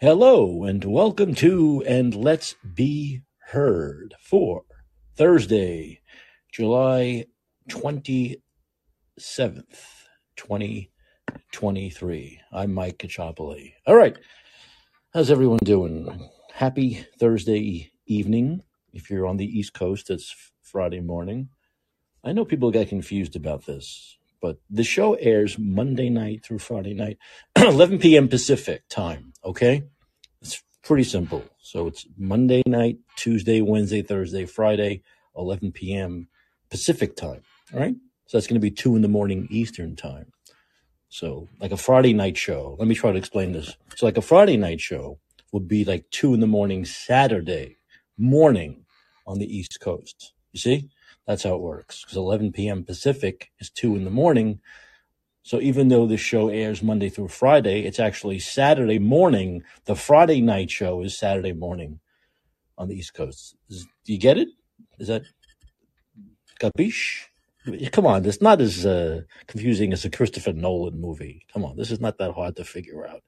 Hello and welcome to And Let's Be Heard for Thursday, July 27th, 2023. I'm Mike Caccioppoli. All right, how's everyone doing? Happy Thursday evening. If you're on the East Coast, it's Friday morning. I know people get confused about this, but the show airs Monday night through Friday night, 11 p.m. Pacific time, okay? It's pretty simple. So it's Monday night, Tuesday, Wednesday, Thursday, Friday, 11 p.m. Pacific time. All right. So that's going to be two in the morning Eastern time. So like a Friday night show. Let me try to explain this. So like a Friday night show would be like two in the morning Saturday morning on the East Coast. You see? That's how it works. Because 11 p.m. Pacific is two in the morning. So even though the show airs Monday through Friday, it's actually Saturday morning. The Friday night show is Saturday morning on the East Coast. Is- do you get it? Is that capiche? Come on, it's not as uh, confusing as a Christopher Nolan movie. Come on, this is not that hard to figure out.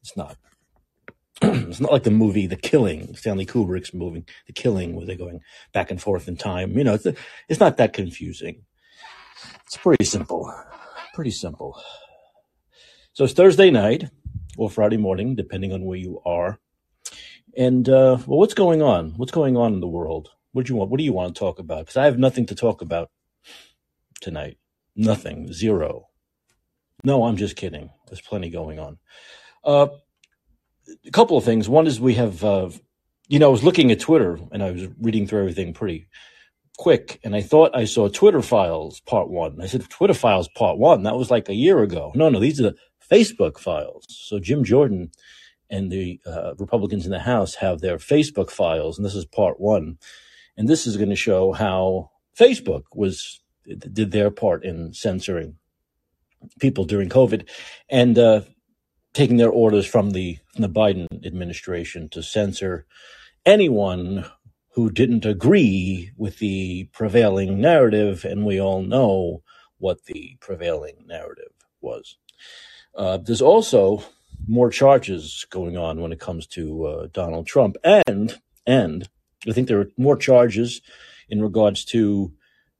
It's not. it's not like the movie The Killing, Stanley Kubrick's movie The Killing, where they're going back and forth in time. You know, it's it's not that confusing. It's pretty simple. Pretty simple. So it's Thursday night or Friday morning, depending on where you are. And uh, well, what's going on? What's going on in the world? What do you want? What do you want to talk about? Because I have nothing to talk about tonight. Nothing. Zero. No, I'm just kidding. There's plenty going on. Uh, a couple of things. One is we have, uh, you know, I was looking at Twitter and I was reading through everything pretty quick, and I thought I saw Twitter Files Part One. I said Twitter Files Part One. That was like a year ago. No, no, these are the Facebook files. So Jim Jordan and the uh, Republicans in the House have their Facebook files, and this is Part One. And this is going to show how Facebook was did their part in censoring people during COVID, and uh, taking their orders from the from the Biden administration to censor anyone who didn't agree with the prevailing narrative, and we all know what the prevailing narrative was. Uh, there's also more charges going on when it comes to uh, Donald Trump, and and I think there are more charges in regards to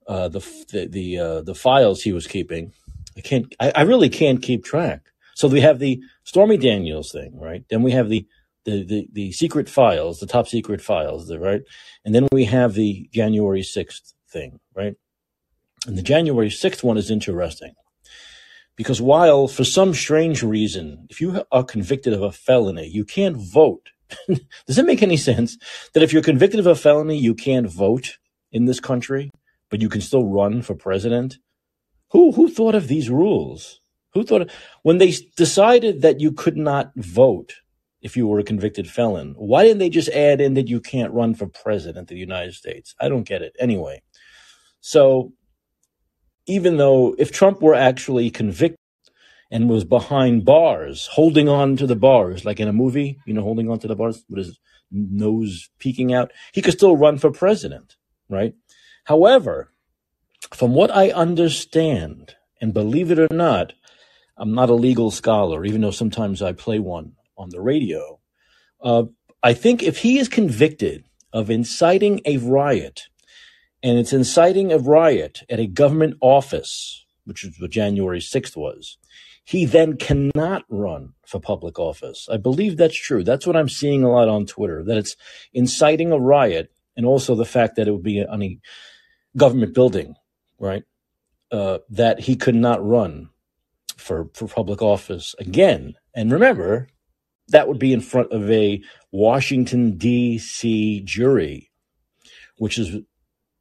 uh, the the the, uh, the files he was keeping. I can't. I, I really can't keep track. So we have the Stormy Daniels thing, right? Then we have the the the, the secret files, the top secret files, right? And then we have the January sixth thing, right? And the January sixth one is interesting because while for some strange reason, if you are convicted of a felony, you can't vote. Does it make any sense that if you're convicted of a felony, you can't vote in this country, but you can still run for president? Who who thought of these rules? Who thought when they decided that you could not vote if you were a convicted felon? Why didn't they just add in that you can't run for president of the United States? I don't get it. Anyway, so even though if Trump were actually convicted and was behind bars, holding on to the bars, like in a movie, you know, holding on to the bars with his nose peeking out, he could still run for president, right? However, from what I understand, and believe it or not, I'm not a legal scholar, even though sometimes I play one on the radio. Uh, I think if he is convicted of inciting a riot, and it's inciting a riot at a government office, which is what January 6th was, he then cannot run for public office. I believe that's true. That's what I'm seeing a lot on Twitter, that it's inciting a riot, and also the fact that it would be on a government building, right? Uh, that he could not run for, for public office again. And remember, that would be in front of a Washington, D.C. jury, which is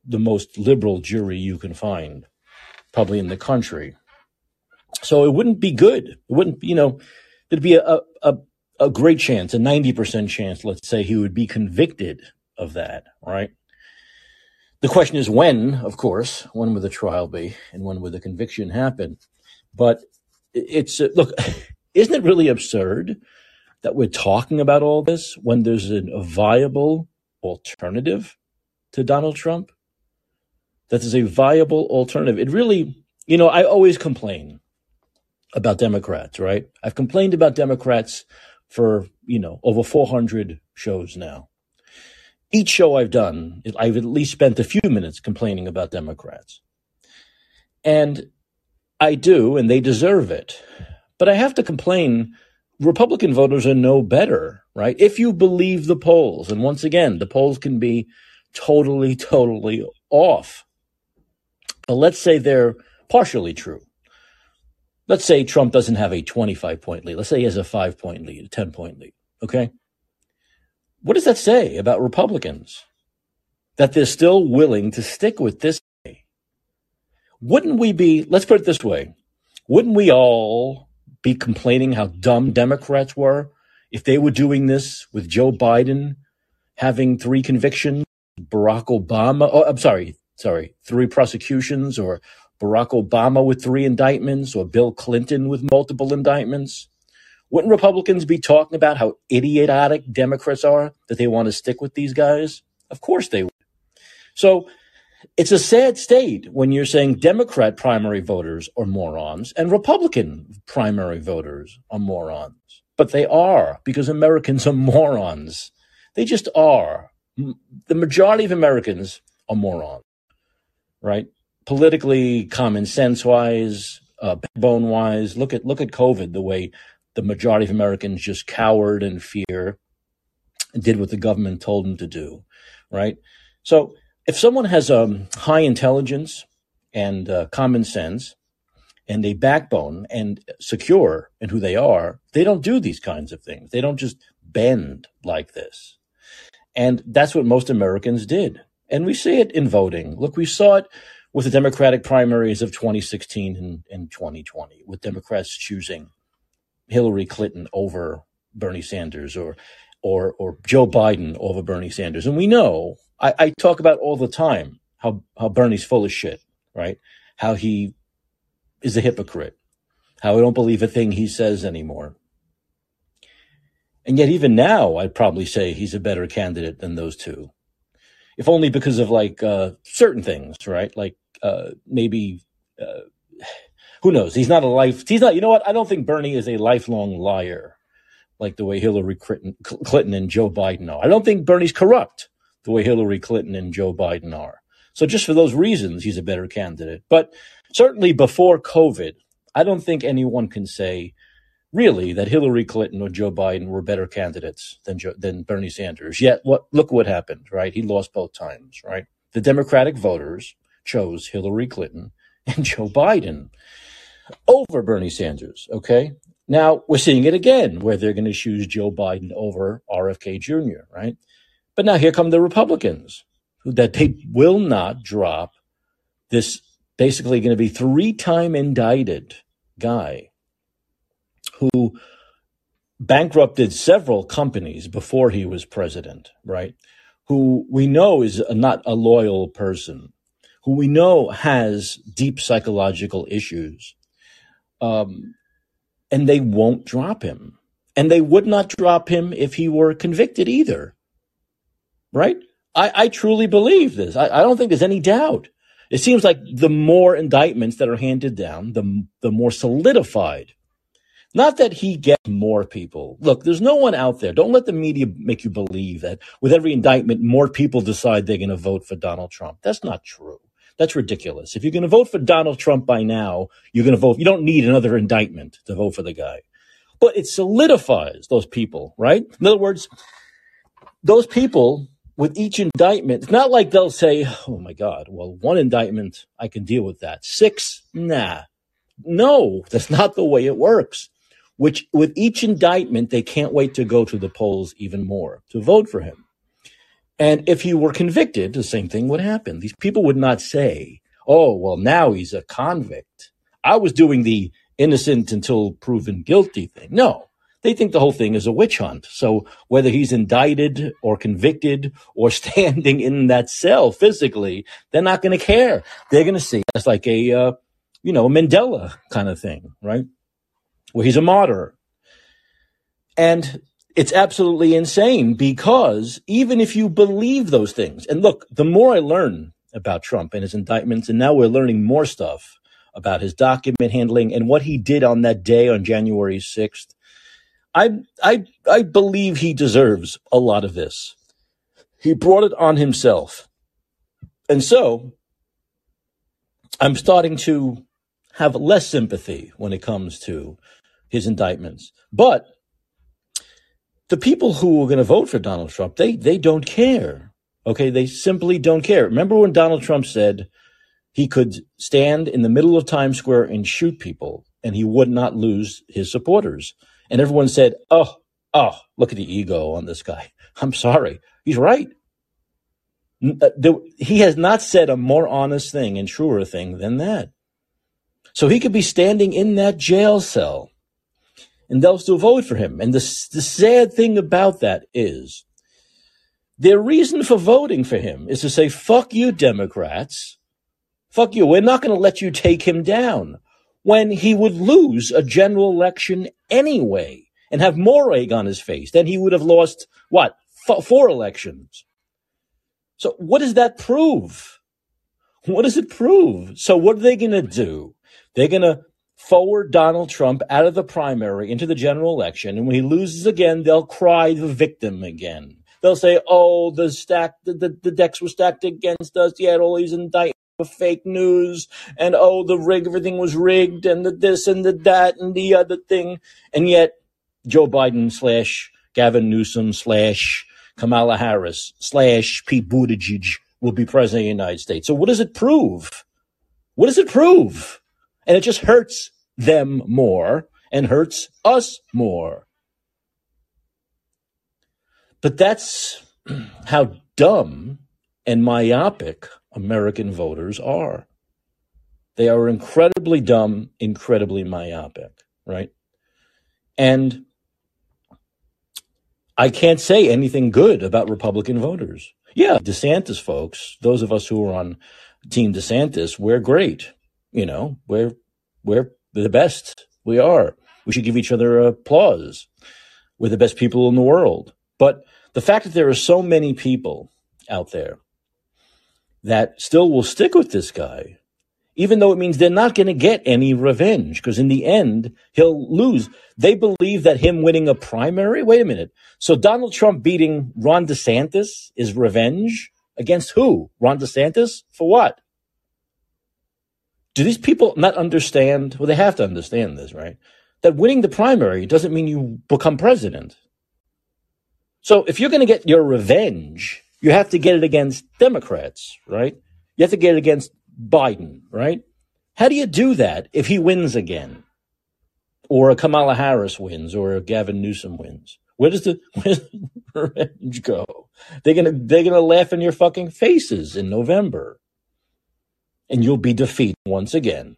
the most liberal jury you can find, probably in the country. So it wouldn't be good. It wouldn't, you know, there'd be a, a, a great chance, a 90% chance, let's say, he would be convicted of that, right? The question is when, of course, when would the trial be and when would the conviction happen? But it's, look, isn't it really absurd that we're talking about all this when there's an, a viable alternative to Donald Trump? That there's a viable alternative. It really, you know, I always complain about Democrats, right? I've complained about Democrats for you know, over 400 shows now. Each show I've done, I've at least spent a few minutes complaining about Democrats. And I do, and they deserve it. But I have to complain Republican voters are no better, right? If you believe the polls, and once again, the polls can be totally, totally off. But let's say they're partially true. Let's say Trump doesn't have a 25 point lead. Let's say he has a five point lead, a 10 point lead. Okay. What does that say about Republicans? That they're still willing to stick with this. Wouldn't we be, let's put it this way, wouldn't we all be complaining how dumb Democrats were if they were doing this with Joe Biden having three convictions, Barack Obama, oh, I'm sorry, sorry, three prosecutions, or Barack Obama with three indictments, or Bill Clinton with multiple indictments? Wouldn't Republicans be talking about how idiotic Democrats are that they want to stick with these guys? Of course they would. So it's a sad state when you're saying Democrat primary voters are morons and Republican primary voters are morons. But they are because Americans are morons. They just are. The majority of Americans are morons, right? Politically, common sense wise, uh, backbone wise. Look at look at COVID. The way the majority of Americans just cowered in fear and did what the government told them to do, right? So if someone has a um, high intelligence and uh, common sense and a backbone and secure in who they are, they don't do these kinds of things. They don't just bend like this. And that's what most Americans did. And we see it in voting. Look, we saw it with the Democratic primaries of 2016 and, and 2020, with Democrats choosing Hillary Clinton over Bernie Sanders or or or Joe Biden over Bernie Sanders. And we know I, I talk about all the time how how Bernie's full of shit, right? How he is a hypocrite, how I don't believe a thing he says anymore. And yet, even now, I'd probably say he's a better candidate than those two, if only because of like uh, certain things, right? Like uh, maybe uh, who knows? He's not a life. He's not. You know what? I don't think Bernie is a lifelong liar, like the way Hillary Clinton, Clinton and Joe Biden are. I don't think Bernie's corrupt the way Hillary Clinton and Joe Biden are. So just for those reasons, he's a better candidate. But certainly before COVID, I don't think anyone can say really that Hillary Clinton or Joe Biden were better candidates than Joe, than Bernie Sanders. Yet what look what happened, right? He lost both times, right? The Democratic voters chose Hillary Clinton and Joe Biden over Bernie Sanders. Okay. Now we're seeing it again where they're going to choose Joe Biden over RFK Jr., right? But now here come the Republicans who that they will not drop this basically going to be three time indicted guy who bankrupted several companies before he was president, right? Who we know is not a loyal person, who we know has deep psychological issues, um, and they won't drop him. And they would not drop him if he were convicted either. Right? I, I truly believe this. I, I don't think there's any doubt. It seems like the more indictments that are handed down, the, the more solidified. Not that he gets more people. Look, there's no one out there. Don't let the media make you believe that with every indictment, more people decide they're going to vote for Donald Trump. That's not true. That's ridiculous. If you're going to vote for Donald Trump by now, you're going to vote. You don't need another indictment to vote for the guy. But it solidifies those people, right? In other words, those people with each indictment, it's not like they'll say, oh my God, well, one indictment, I can deal with that. Six, nah. No, that's not the way it works. Which with each indictment, they can't wait to go to the polls even more to vote for him. And if he were convicted, the same thing would happen. These people would not say, oh, well, now he's a convict. I was doing the innocent until proven guilty thing. No, they think the whole thing is a witch hunt. So whether he's indicted or convicted or standing in that cell physically, they're not going to care. They're going to see it's like a, uh, you know, Mandela kind of thing, right? Where he's a martyr. And it's absolutely insane because even if you believe those things, and look, the more I learn about Trump and his indictments, and now we're learning more stuff about his document handling and what he did on that day on January 6th, I I I believe he deserves a lot of this. He brought it on himself. And so I'm starting to have less sympathy when it comes to his indictments. But the people who are going to vote for Donald Trump, they they don't care. Okay, they simply don't care. Remember when Donald Trump said he could stand in the middle of Times Square and shoot people and he would not lose his supporters. And everyone said, "Oh, oh, look at the ego on this guy." I'm sorry. He's right. Uh, he has not said a more honest thing and truer thing than that. So he could be standing in that jail cell and they'll still vote for him. And the, the sad thing about that is their reason for voting for him is to say, fuck you, Democrats. Fuck you. We're not going to let you take him down when he would lose a general election anyway and have more egg on his face. Then he would have lost what? F- four elections. So what does that prove? What does it prove? So what are they going to do? They're going to forward Donald Trump out of the primary into the general election. And when he loses again, they'll cry the victim again. They'll say, oh, the stack, the, the, the decks were stacked against us. He had all these indictments of fake news. And oh, the rig, everything was rigged and the this and the that and the other thing. And yet Joe Biden slash Gavin Newsom slash Kamala Harris slash Pete Buttigieg will be president of the United States. So what does it prove? What does it prove? And it just hurts them more and hurts us more. But that's how dumb and myopic American voters are. They are incredibly dumb, incredibly myopic, right? And I can't say anything good about Republican voters. Yeah, DeSantis folks, those of us who are on Team DeSantis, we're great. You know, we're we're the best. We are. We should give each other applause. We're the best people in the world. But the fact that there are so many people out there that still will stick with this guy even though it means they're not going to get any revenge because in the end he'll lose. They believe that him winning a primary. Wait a minute. So Donald Trump beating Ron DeSantis is revenge against who? Ron DeSantis for what? Do these people not understand? Well, they have to understand this, right? That winning the primary doesn't mean you become president. So if you're going to get your revenge, you have to get it against Democrats, right? You have to get it against Biden, right? How do you do that if he wins again? Or a Kamala Harris wins or a Gavin Newsom wins? Where does the, revenge go? They're gonna they're gonna laugh in your fucking faces in November. And you'll be defeated once again.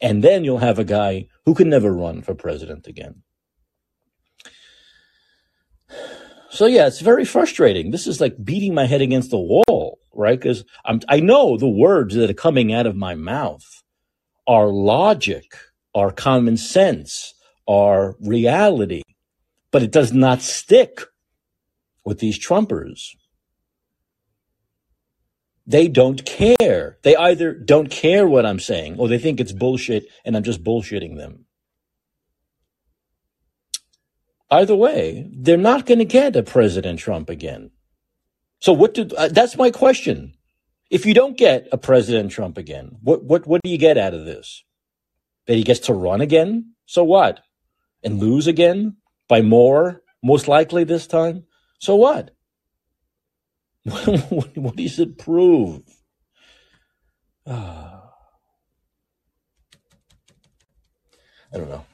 And then you'll have a guy who can never run for president again. So yeah, it's very frustrating. This is like beating my head against the wall, right? Because I know the words that are coming out of my mouth are logic, are common sense, are reality, but it does not stick with these Trumpers. They don't care. They either don't care what I'm saying or they think it's bullshit and I'm just bullshitting them. Either way, they're not going to get a President Trump again. So what do, uh, that's my question. If you don't get a President Trump again, what, what, what do you get out of this? That he gets to run again? So what? And lose again by more, most likely this time? So what? what, does it prove? I don't know.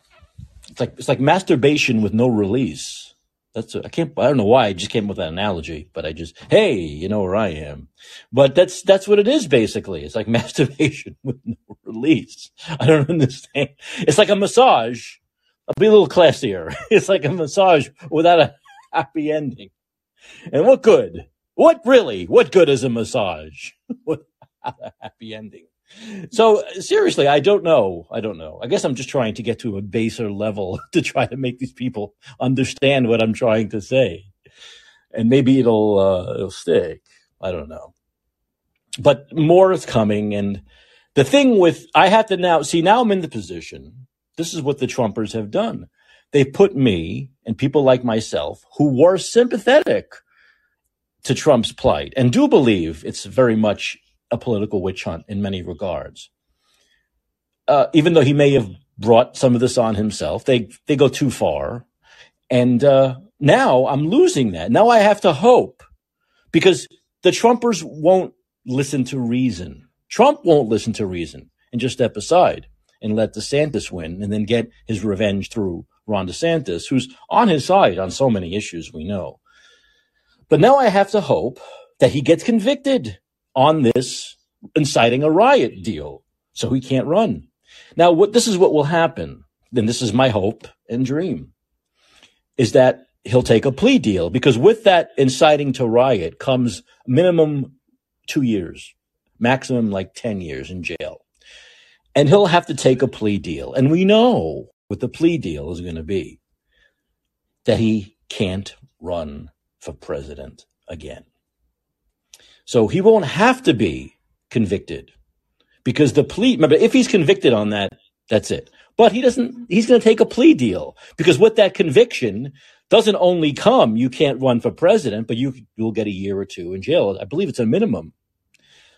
It's like it's like masturbation with no release. That's I can't I don't know why I just came up with that analogy, but I just hey, you know where I am. But that's that's what it is basically. It's like masturbation with no release. I don't understand. It's like a massage. I'll be a little classier. It's like a massage without a happy ending. And what good? What really? What good is a massage without a happy ending? So seriously, I don't know. I don't know. I guess I'm just trying to get to a baser level to try to make these people understand what I'm trying to say, and maybe it'll uh, it'll stick. I don't know. But more is coming, and the thing with I have to now see now I'm in the position. This is what the Trumpers have done. they put me and people like myself who were sympathetic to Trump's plight and do believe it's very much a political witch hunt in many regards. Uh, even though he may have brought some of this on himself, they they go too far, and uh, now I'm losing that. Now I have to hope because the Trumpers won't listen to reason. Trump won't listen to reason and just step aside and let DeSantis win and then get his revenge through Ron DeSantis, who's on his side on so many issues we know. But now I have to hope that he gets convicted on this inciting a riot deal so he can't run. Now, what this is what will happen, and this is my hope and dream, is that he'll take a plea deal because with that inciting to riot comes minimum two years, maximum like 10 years in jail. And he'll have to take a plea deal. And we know what the plea deal is going to be that he can't run for president again. So he won't have to be convicted because the plea, remember, if he's convicted on that, that's it. But he doesn't, he's going to take a plea deal because with that conviction doesn't only come, you can't run for president, but you, you'll get a year or two in jail. I believe it's a minimum.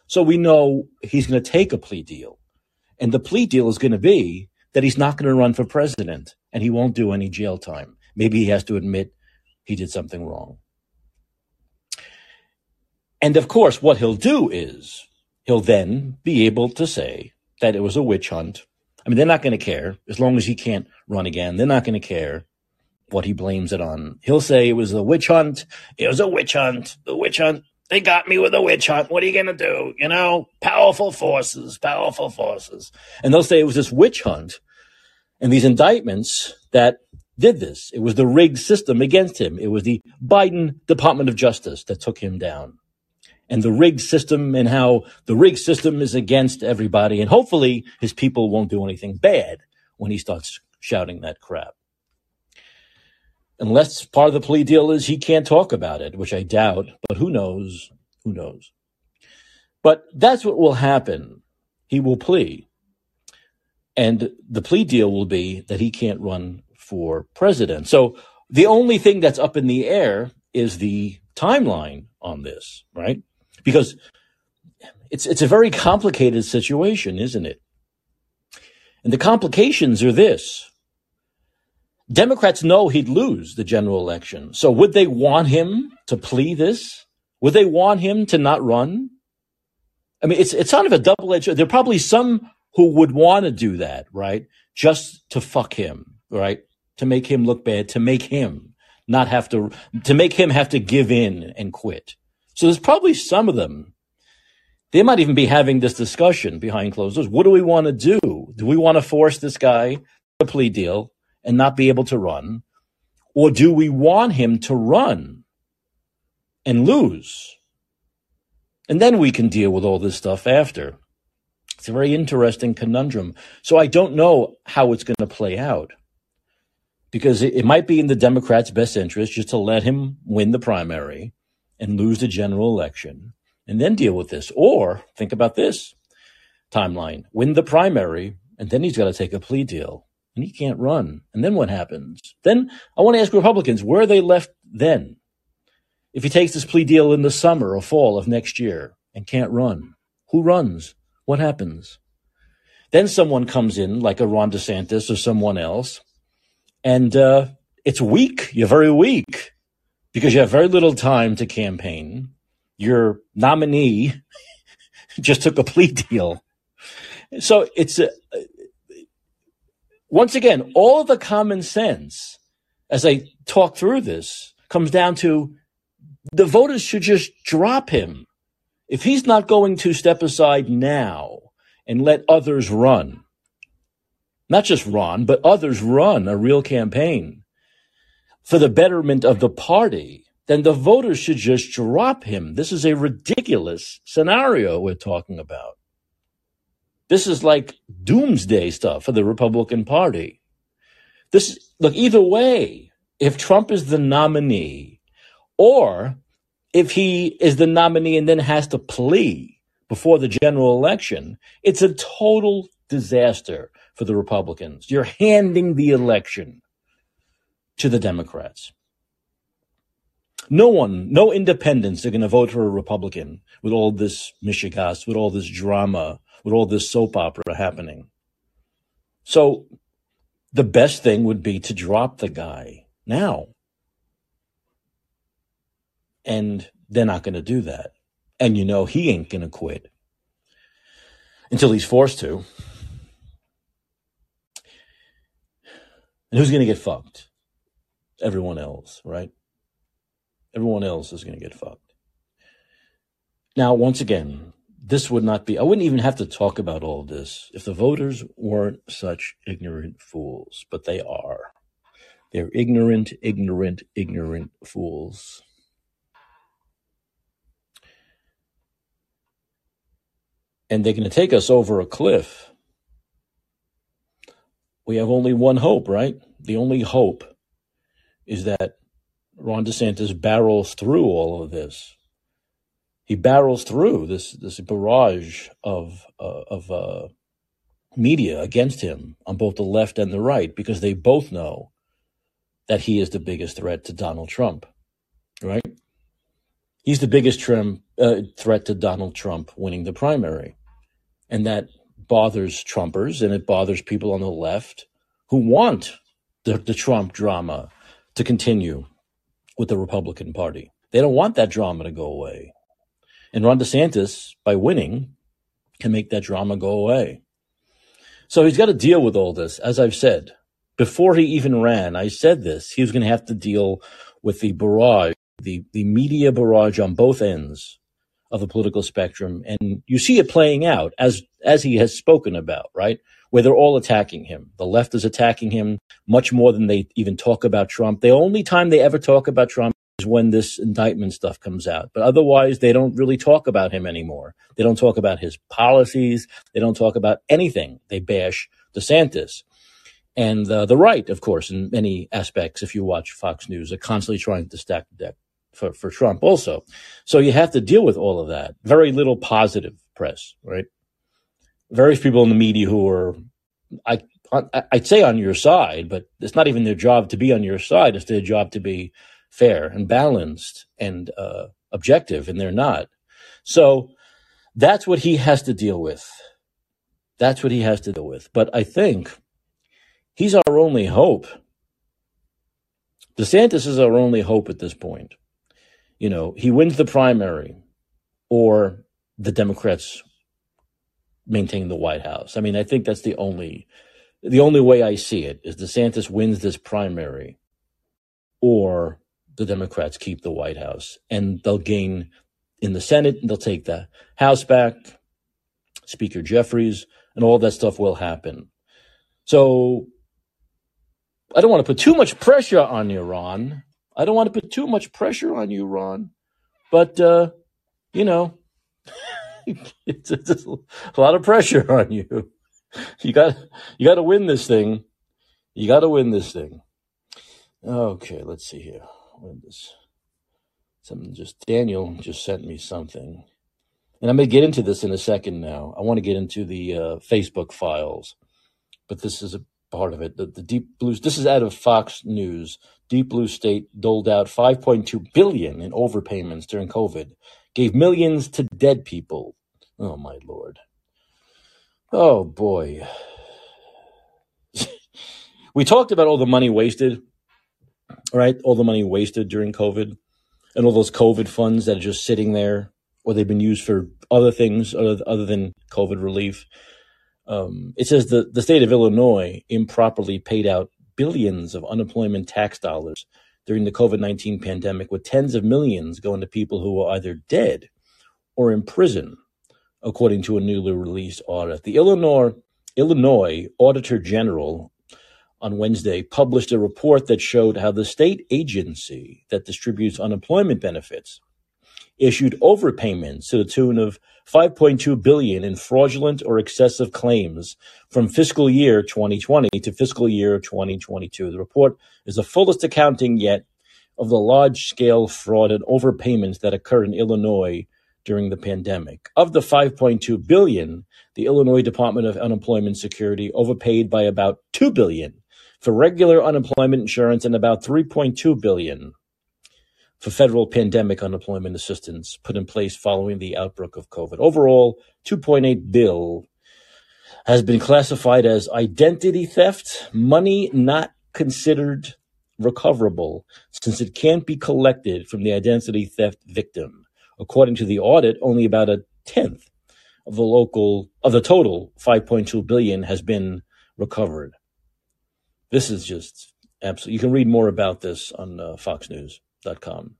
So we know he's going to take a plea deal. And the plea deal is going to be that he's not going to run for president and he won't do any jail time. Maybe he has to admit he did something wrong. And of course, what he'll do is he'll then be able to say that it was a witch hunt. I mean, they're not going to care as long as he can't run again. They're not going to care what he blames it on. He'll say it was a witch hunt. It was a witch hunt. The witch hunt. They got me with a witch hunt. What are you going to do? You know, powerful forces, powerful forces. And they'll say it was this witch hunt and these indictments that did this. It was the rigged system against him. It was the Biden Department of Justice that took him down and the rig system and how the rig system is against everybody. And hopefully his people won't do anything bad when he starts shouting that crap. Unless part of the plea deal is he can't talk about it, which I doubt, but who knows? Who knows? But that's what will happen. He will plea. And the plea deal will be that he can't run for president. So the only thing that's up in the air is the timeline on this, right? Because it's it's a very complicated situation, isn't it? And the complications are this. Democrats know he'd lose the general election. So would they want him to plea this? Would they want him to not run? I mean, it's it's kind of a double edged. There are probably some who would want to do that, right? Just to fuck him, right? To make him look bad, to make him not have to, to make him have to give in and quit. So there's probably some of them. They might even be having this discussion behind closed doors. What do we want to do? Do we want to force this guy a plea deal and not be able to run? Or do we want him to run and lose? And then we can deal with all this stuff after. It's a very interesting conundrum. So I don't know how it's going to play out because it, it might be in the Democrats' best interest just to let him win the primary and lose the general election and then deal with this. Or think about this timeline win the primary, and then he's got to take a plea deal and he can't run. And then what happens? Then I want to ask Republicans where are they left then? If he takes this plea deal in the summer or fall of next year and can't run, who runs? What happens? Then someone comes in, like a Ron DeSantis or someone else, and uh, it's weak. You're very weak because you have very little time to campaign. Your nominee just took a plea deal. So it's a, once again, all the common sense as I talk through this comes down to the voters should just drop him. If he's not going to step aside now and let others run, not just Ron, but others run a real campaign, for the betterment of the party, then the voters should just drop him. This is a ridiculous scenario we're talking about. This is like doomsday stuff for the Republican Party. This look either way, if Trump is the nominee or if he is the nominee and then has to plea before the general election, it's a total disaster for the Republicans. You're handing the election to the Democrats. No one, no independents are going to vote for a Republican with all this mishigas, with all this drama, with all this soap opera happening. So the best thing would be to drop the guy now. And they're not going to do that. And you know he ain't going to quit until he's forced to. And who's going to get fucked? Everyone else, right? Everyone else is going to get fucked. Now, once again, this would not be, I wouldn't even have to talk about all this if the voters weren't such ignorant fools, but they are. They're ignorant, ignorant, ignorant fools. And they're going to take us over a cliff. We have only one hope, right? The only hope is that Ron DeSantis barrels through all of this. He barrels through this this barrage of uh, of uh, media against him on both the left and the right because they both know that he is the biggest threat to Donald Trump, right? He's the biggest trim, uh, threat to Donald Trump winning the primary, and that bothers Trumpers and it bothers people on the left who want the, the Trump drama to continue with the Republican Party. They don't want that drama to go away. And Ron DeSantis, by winning, can make that drama go away. So he's got to deal with all this. As I've said, before he even ran, I said this. He was going to have to deal with the barrage, the, the media barrage on both ends of the political spectrum. And you see it playing out as, as he has spoken about, right? Where they're all attacking him. The left is attacking him much more than they even talk about Trump. The only time they ever talk about Trump is when this indictment stuff comes out. But otherwise, they don't really talk about him anymore. They don't talk about his policies. They don't talk about anything. They bash DeSantis. And uh, the right, of course, in many aspects, if you watch Fox News, are constantly trying to stack the deck for, for Trump also. So you have to deal with all of that. Very little positive press, right? Few people in the media who are, I, I'd say on your side, but it's not even their job to be on your side. It's their job to be fair and balanced and uh, objective, and they're not. So that's what he has to deal with. That's what he has to deal with. But I think he's our only hope. DeSantis is our only hope at this point. You know, he wins the primary or the Democrats maintain the White House. I mean, I think that's the only the only way I see it is DeSantis wins this primary or the Democrats keep the White House and they'll gain in the Senate, and they'll take the House back, Speaker Jeffries, and all that stuff will happen. So I don't want to put too much pressure on Ron. I don't want to put too much pressure on you, Ron. But uh, you know, it's, it's a lot of pressure on you. You got you got to win this thing. You got to win this thing. Okay, let's see here. Win this something just Daniel just sent me something, and I'm gonna get into this in a second. Now I want to get into the uh, Facebook files, but this is a part of it. The, the Deep Blues. This is out of Fox News. Deep Blue State doled out 5.2 billion in overpayments during COVID, gave millions to dead people. Oh my lord. Oh boy. we talked about all the money wasted, right? All the money wasted during COVID and all those COVID funds that are just sitting there or they've been used for other things other, than COVID relief. Um, it says the, the state of Illinois improperly paid out billions of unemployment tax dollars during the COVID 19 pandemic, with tens of millions going to people who were either dead or in prison, according to a newly released audit. The Illinois, Illinois Auditor General on Wednesday published a report that showed how the state agency that distributes unemployment benefits issued overpayments to the tune of 5.2 billion in fraudulent or excessive claims from fiscal year 2020 to fiscal year 2022. The report is the fullest accounting yet of the large-scale fraud and overpayments that occurred in Illinois during the pandemic. Of the 5.2 billion, the Illinois Department of Unemployment Security overpaid by about 2 billion for regular unemployment insurance and about 3.2 billion for federal pandemic unemployment assistance put in place following the outbreak of COVID. Overall, 2.8 bill has been classified as identity theft, money not considered recoverable since it can't be collected from the identity theft victim. According to the audit, only about a tenth of the local of the total 5.2 billion has been recovered. This is just absolutely. You can read more about this on uh, FoxNews.com.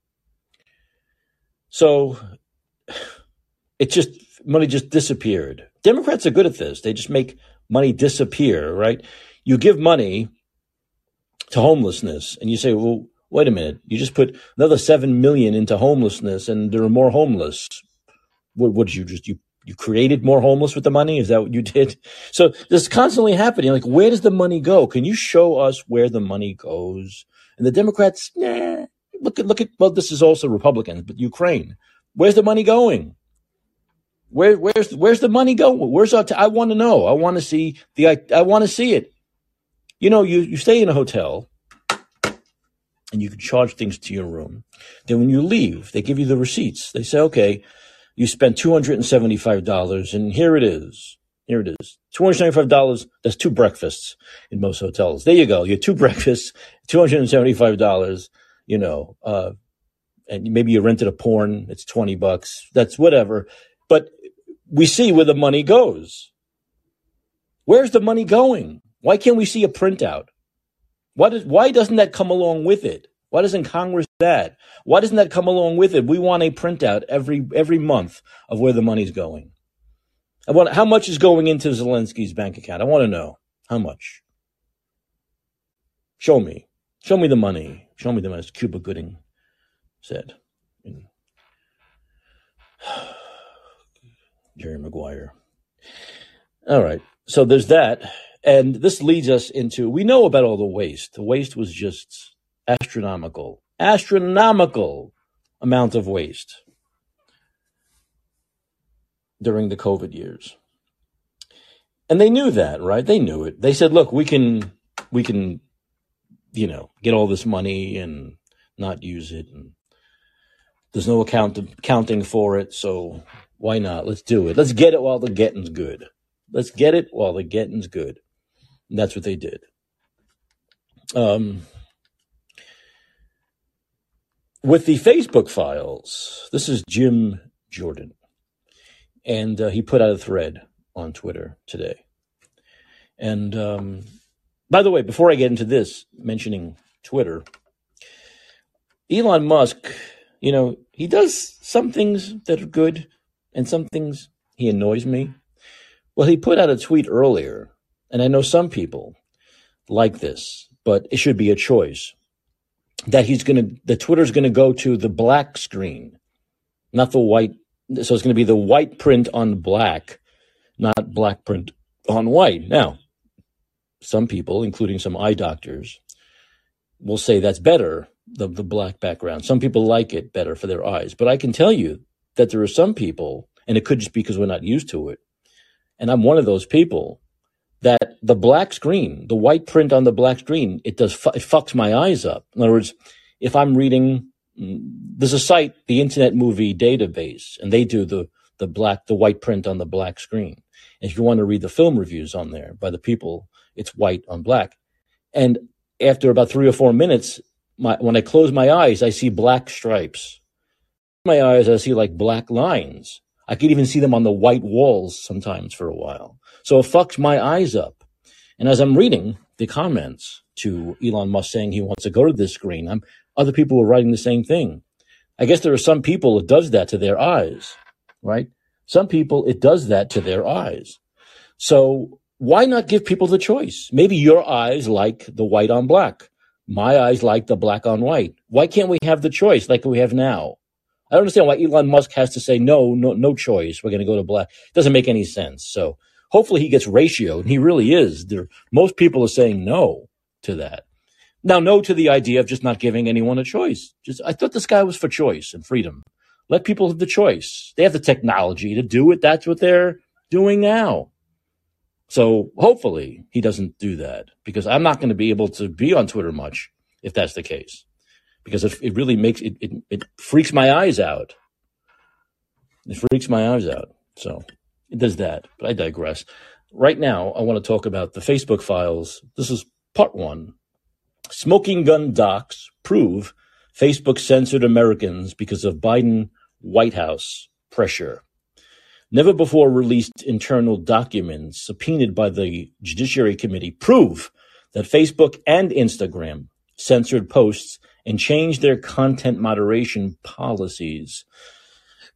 So it just money just disappeared. Democrats are good at this. They just make money disappear, right? You give money to homelessness and you say, well, wait a minute, you just put another seven million into homelessness and there are more homeless. What would you just you you created more homeless with the money? Is that what you did? So this is constantly happening. Like, where does the money go? Can you show us where the money goes? And the Democrats, nah, look at, look at, well, this is also Republicans, but Ukraine, where's the money going? Where, where's, where's the money going? Where's our, t- I want to know. I want to see the, I, I want to see it. You know, you, you stay in a hotel and you can charge things to your room. Then when you leave, they give you the receipts. They say, okay, you spent $275 and here it is. Here it is. $275. That's two breakfasts in most hotels. There you go. You two breakfasts, $275, you know, uh, and maybe you rented a porn. It's 20 bucks. That's whatever. But we see where the money goes. Where's the money going? Why can't we see a printout? Why, does, why doesn't that come along with it? Why doesn't Congress that? Why doesn't that come along with it? We want a printout every every month of where the money's going. I want how much is going into Zelensky's bank account. I want to know how much. Show me, show me the money. Show me the. As Cuba Gooding said. Jerry Maguire. All right. So there's that. And this leads us into we know about all the waste. The waste was just astronomical, astronomical amount of waste during the COVID years. And they knew that, right? They knew it. They said, look, we can, we can, you know, get all this money and not use it. And there's no account accounting for it. So why not? Let's do it. Let's get it while the getting's good. Let's get it while the getting's good. And that's what they did. Um, with the Facebook files, this is Jim Jordan, and uh, he put out a thread on Twitter today. And um, by the way, before I get into this, mentioning Twitter, Elon Musk, you know, he does some things that are good and some things he annoys me. Well, he put out a tweet earlier, and I know some people like this, but it should be a choice that he's going to, the Twitter's going to go to the black screen, not the white. So it's going to be the white print on black, not black print on white. Now, some people, including some eye doctors, will say that's better, the, the black background. Some people like it better for their eyes. But I can tell you that there are some people, and it could just be because we're not used to it. And I'm one of those people that the black screen, the white print on the black screen, it does, it fucks my eyes up. In other words, if I'm reading, mm, there's a site, the Internet Movie Database, and they do the, the black, the white print on the black screen. And if you want to read the film reviews on there by the people, it's white on black. And after about three or four minutes, my, when I close my eyes, I see black stripes. My eyes, I see like black lines. I could even see them on the white walls sometimes for a while. So it fucks my eyes up. And as I'm reading the comments to Elon Musk saying he wants to go to this screen, I'm, other people were writing the same thing. I guess there are some people it does that to their eyes, right? Some people it does that to their eyes. So why not give people the choice? Maybe your eyes like the white on black. My eyes like the black on white. Why can't we have the choice like we have now? I don't understand why Elon Musk has to say no, no, no choice. We're going to go to black. It doesn't make any sense. So hopefully he gets ratioed, he really is. There, most people are saying no to that. Now, no to the idea of just not giving anyone a choice. Just I thought this guy was for choice and freedom. Let people have the choice. They have the technology to do it. That's what they're doing now. So hopefully he doesn't do that because I'm not going to be able to be on Twitter much if that's the case because it, it really makes it, it, it freaks my eyes out. It freaks my eyes out. So it does that. But I digress. Right now, I want to talk about the Facebook files. This is part one. Smoking gun docs prove Facebook censored Americans because of Biden White House pressure. Never before released internal documents subpoenaed by the Judiciary Committee prove that Facebook and Instagram censored posts and changed their content moderation policies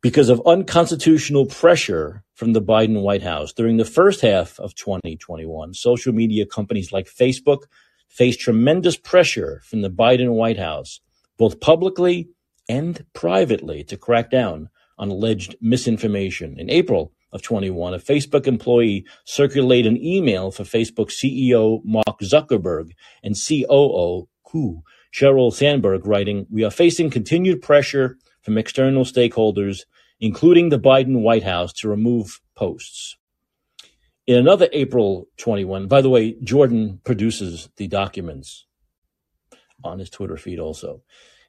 because of unconstitutional pressure from the Biden White House. During the first half of 2021, social media companies like Facebook faced tremendous pressure from the Biden White House, both publicly and privately, to crack down on alleged misinformation. In April of 21, a Facebook employee circulated an email for Facebook CEO Mark Zuckerberg and COO Ku Sheryl Sandberg writing, We are facing continued pressure from external stakeholders, including the Biden White House, to remove posts. In another April 21, by the way, Jordan produces the documents on his Twitter feed also.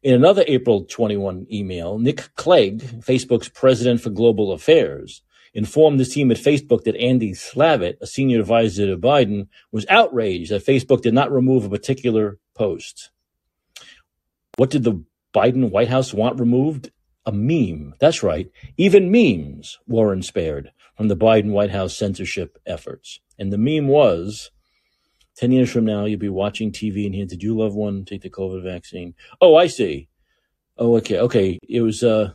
In another April 21 email, Nick Clegg, Facebook's president for global affairs, informed his team at Facebook that Andy Slavitt, a senior advisor to Biden, was outraged that Facebook did not remove a particular post. What did the Biden White House want removed? A meme. That's right. Even memes weren't spared from the Biden White House censorship efforts. And the meme was 10 years from now, you'll be watching TV and hear, did you love one take the COVID vaccine? Oh, I see. Oh, okay. Okay. It was, uh,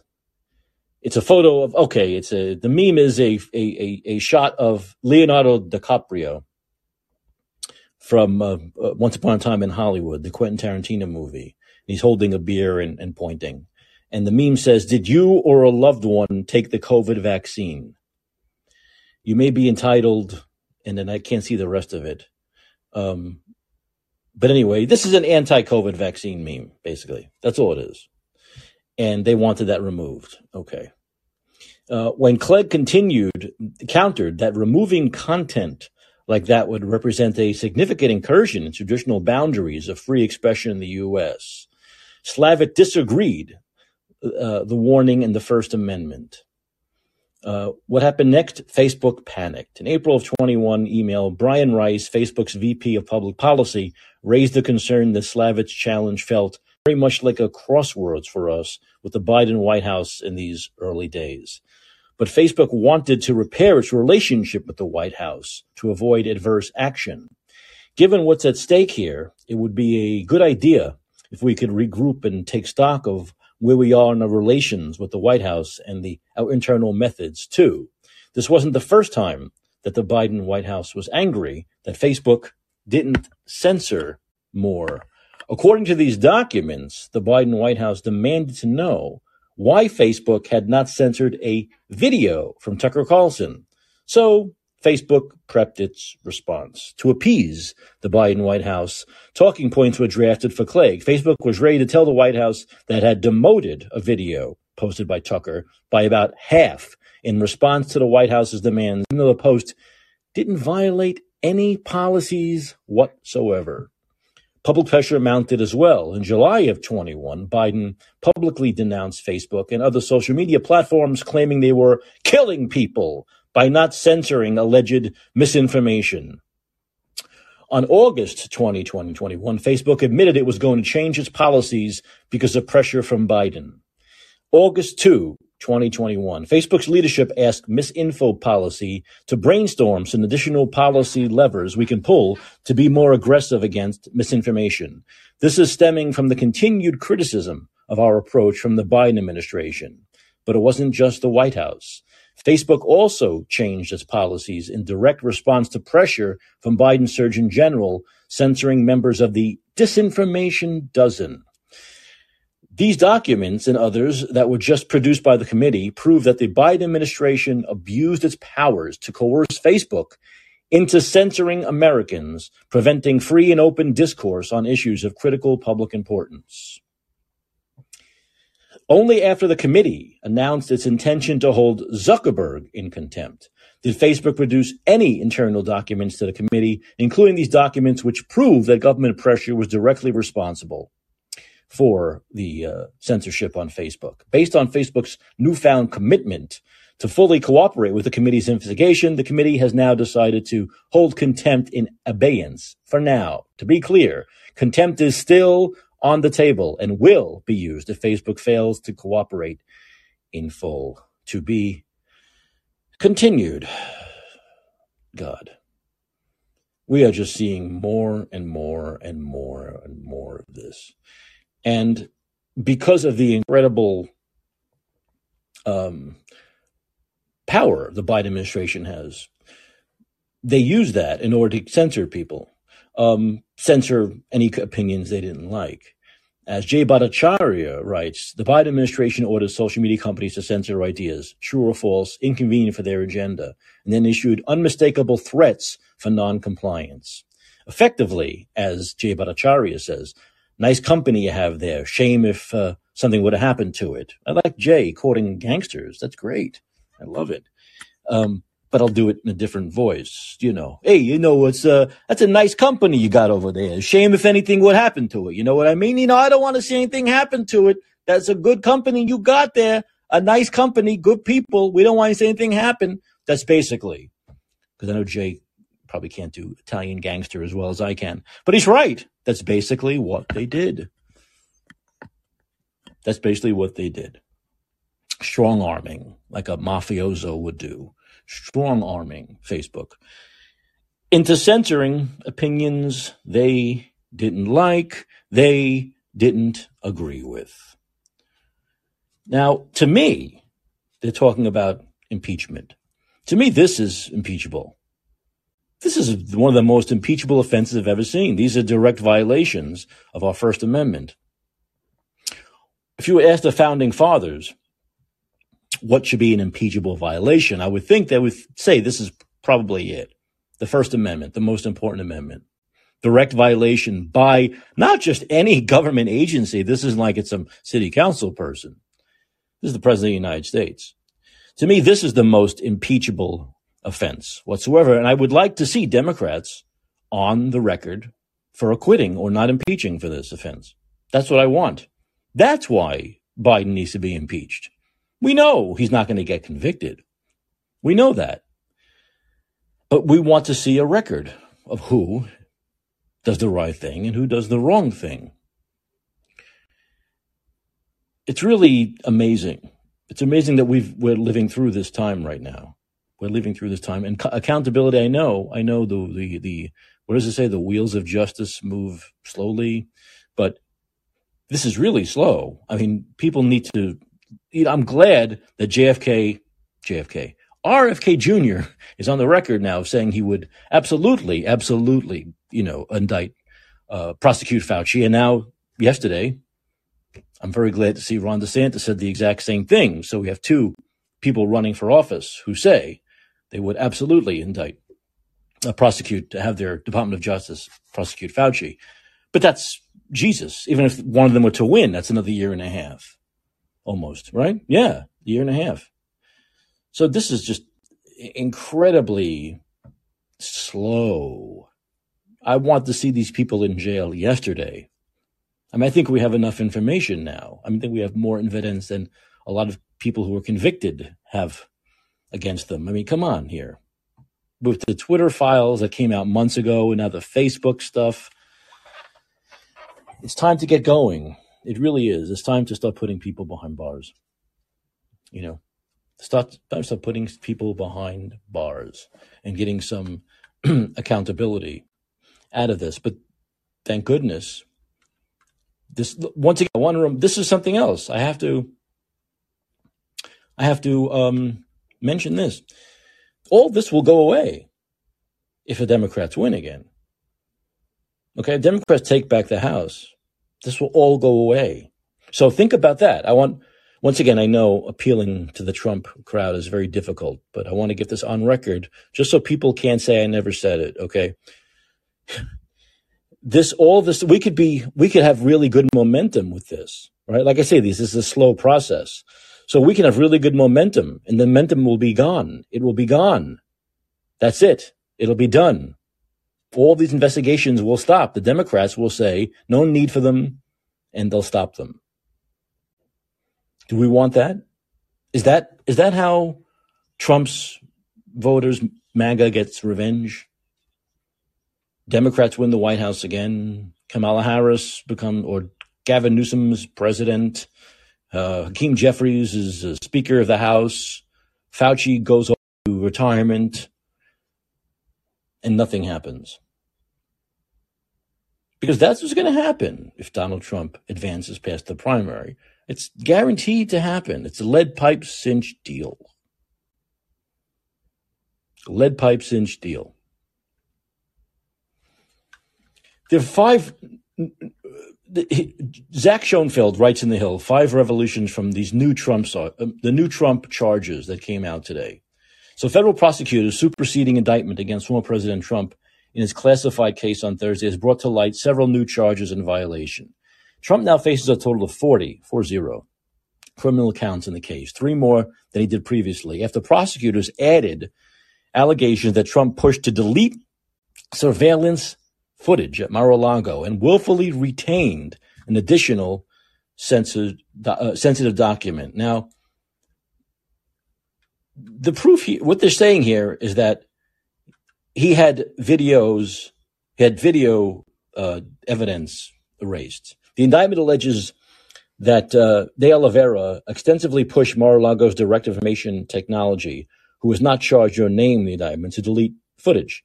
it's a photo of, okay. It's a, the meme is a, a, a, a shot of Leonardo DiCaprio from uh, uh, Once Upon a Time in Hollywood, the Quentin Tarantino movie. He's holding a beer and, and pointing. And the meme says, Did you or a loved one take the COVID vaccine? You may be entitled, and then I can't see the rest of it. Um, but anyway, this is an anti COVID vaccine meme, basically. That's all it is. And they wanted that removed. Okay. Uh, when Clegg continued, countered that removing content like that would represent a significant incursion in traditional boundaries of free expression in the U.S. Slavitt disagreed uh, the warning in the First Amendment. Uh, what happened next? Facebook panicked. In April of 21 email, Brian Rice, Facebook's VP of Public Policy, raised the concern that Slavitt's challenge felt very much like a crosswords for us with the Biden White House in these early days. But Facebook wanted to repair its relationship with the White House to avoid adverse action. Given what's at stake here, it would be a good idea if we could regroup and take stock of where we are in our relations with the White House and the our internal methods too. This wasn't the first time that the Biden White House was angry that Facebook didn't censor more. According to these documents, the Biden White House demanded to know why Facebook had not censored a video from Tucker Carlson. So Facebook prepped its response. To appease the Biden White House, talking points were drafted for Clegg. Facebook was ready to tell the White House that had demoted a video posted by Tucker by about half in response to the White House's demands, even though the post didn't violate any policies whatsoever. Public pressure mounted as well. In July of 21, Biden publicly denounced Facebook and other social media platforms, claiming they were killing people by not censoring alleged misinformation. On August 20, 2021, Facebook admitted it was going to change its policies because of pressure from Biden. August 2, 2021, Facebook's leadership asked Misinfo Policy to brainstorm some additional policy levers we can pull to be more aggressive against misinformation. This is stemming from the continued criticism of our approach from the Biden administration. But it wasn't just the White House. Facebook also changed its policies in direct response to pressure from Biden's Surgeon General censoring members of the Disinformation Dozen. These documents and others that were just produced by the committee prove that the Biden administration abused its powers to coerce Facebook into censoring Americans, preventing free and open discourse on issues of critical public importance. Only after the committee announced its intention to hold Zuckerberg in contempt did Facebook produce any internal documents to the committee, including these documents which prove that government pressure was directly responsible for the uh, censorship on Facebook. Based on Facebook's newfound commitment to fully cooperate with the committee's investigation, the committee has now decided to hold contempt in abeyance for now. To be clear, contempt is still on the table and will be used if Facebook fails to cooperate in full. To be continued. God. We are just seeing more and more and more and more of this. And because of the incredible um, power the Biden administration has, they use that in order to censor people, um, censor any opinions they didn't like. As Jay Bhattacharya writes, the Biden administration orders social media companies to censor ideas, true or false, inconvenient for their agenda, and then issued unmistakable threats for noncompliance. Effectively, as Jay Bhattacharya says, nice company you have there. Shame if uh, something would have happened to it. I like Jay quoting gangsters. That's great. I love it. Um, but I'll do it in a different voice. You know, hey, you know, it's a, that's a nice company you got over there. Shame if anything would happen to it. You know what I mean? You know, I don't want to see anything happen to it. That's a good company you got there. A nice company, good people. We don't want to see anything happen. That's basically because I know Jay probably can't do Italian gangster as well as I can, but he's right. That's basically what they did. That's basically what they did. Strong arming, like a mafioso would do strong arming Facebook into censoring opinions they didn't like, they didn't agree with. Now, to me, they're talking about impeachment. To me, this is impeachable. This is one of the most impeachable offenses I've ever seen. These are direct violations of our First Amendment. If you ask the founding fathers, what should be an impeachable violation, I would think they would say this is probably it. The First Amendment, the most important amendment. Direct violation by not just any government agency. This isn't like it's some city council person. This is the President of the United States. To me, this is the most impeachable offense whatsoever. And I would like to see Democrats on the record for acquitting or not impeaching for this offense. That's what I want. That's why Biden needs to be impeached. We know he's not going to get convicted. We know that. But we want to see a record of who does the right thing and who does the wrong thing. It's really amazing. It's amazing that we've, we're living through this time right now. We're living through this time and accountability. I know, I know the, the, the, what does it say? The wheels of justice move slowly, but this is really slow. I mean, people need to you know, I'm glad that JFK, JFK, RFK Jr. is on the record now saying he would absolutely, absolutely, you know, indict, uh, prosecute Fauci. And now, yesterday, I'm very glad to see Ron DeSantis said the exact same thing. So we have two people running for office who say they would absolutely indict, uh, prosecute, to have their Department of Justice prosecute Fauci. But that's Jesus. Even if one of them were to win, that's another year and a half almost, right? Yeah, year and a half. So this is just incredibly slow. I want to see these people in jail yesterday. I mean, I think we have enough information now. I, mean, I think we have more evidence than a lot of people who were convicted have against them. I mean, come on here. With the Twitter files that came out months ago and now the Facebook stuff, it's time to get going. It really is. It's time to start putting people behind bars. You know, start start putting people behind bars and getting some accountability out of this. But thank goodness, this once again, one room. This is something else. I have to. I have to um, mention this. All this will go away if the Democrats win again. Okay, Democrats take back the House. This will all go away. So think about that. I want, once again, I know appealing to the Trump crowd is very difficult, but I want to get this on record just so people can't say I never said it. Okay. This, all this, we could be, we could have really good momentum with this. right? Like I say, this is a slow process. So we can have really good momentum and the momentum will be gone. It will be gone. That's it. It'll be done. All these investigations will stop. The Democrats will say no need for them and they'll stop them. Do we want that? Is that is that how Trump's voters MAGA gets revenge? Democrats win the White House again. Kamala Harris become or Gavin Newsom's president. Uh, Hakeem Jeffries is Speaker of the House. Fauci goes to retirement, and nothing happens. Because that's what's going to happen if Donald Trump advances past the primary. It's guaranteed to happen. It's a lead pipe cinch deal. Lead pipe cinch deal. There are five. Zach Schonfeld writes in the Hill five revolutions from these new Trump uh, the new Trump charges that came out today. So, federal prosecutors superseding indictment against former President Trump in his classified case on Thursday has brought to light several new charges in violation. Trump now faces a total of 40, 40 criminal counts in the case, three more than he did previously, after prosecutors added allegations that Trump pushed to delete surveillance footage at Mar-a-Lago and willfully retained an additional uh, sensitive document. Now, the proof, he, what they're saying here is that he had videos, he had video uh, evidence erased. The indictment alleges that uh, De Oliveira extensively pushed Mar-a-Lago's direct information technology, who was not charged or named in the indictment, to delete footage.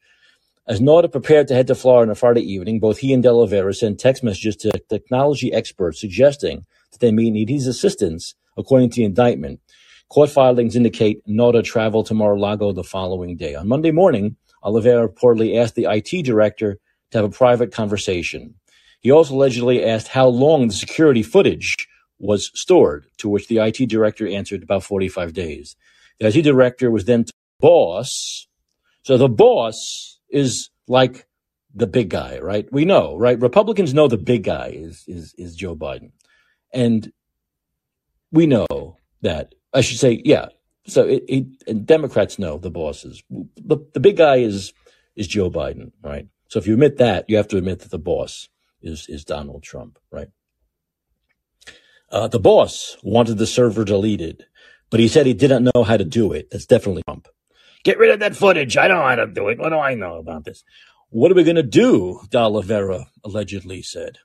As Nauta prepared to head to Florida on a Friday evening, both he and De Oliveira sent text messages to technology experts suggesting that they may need his assistance, according to the indictment. Court filings indicate Nauta traveled to Mar-a-Lago the following day. On Monday morning, Oliveira reportedly asked the IT director to have a private conversation. He also allegedly asked how long the security footage was stored, to which the IT director answered about 45 days. The IT director was then boss. So the boss is like the big guy, right? We know, right? Republicans know the big guy is is is Joe Biden, and we know that. I should say, yeah. So it, it Democrats know the bosses. The the big guy is is Joe Biden, right? So if you admit that, you have to admit that the boss is is Donald Trump, right? Uh, the boss wanted the server deleted, but he said he didn't know how to do it. That's definitely Trump. Get rid of that footage. I don't know how to do it. What do I know about this? What are we going to do? De Oliveira allegedly said.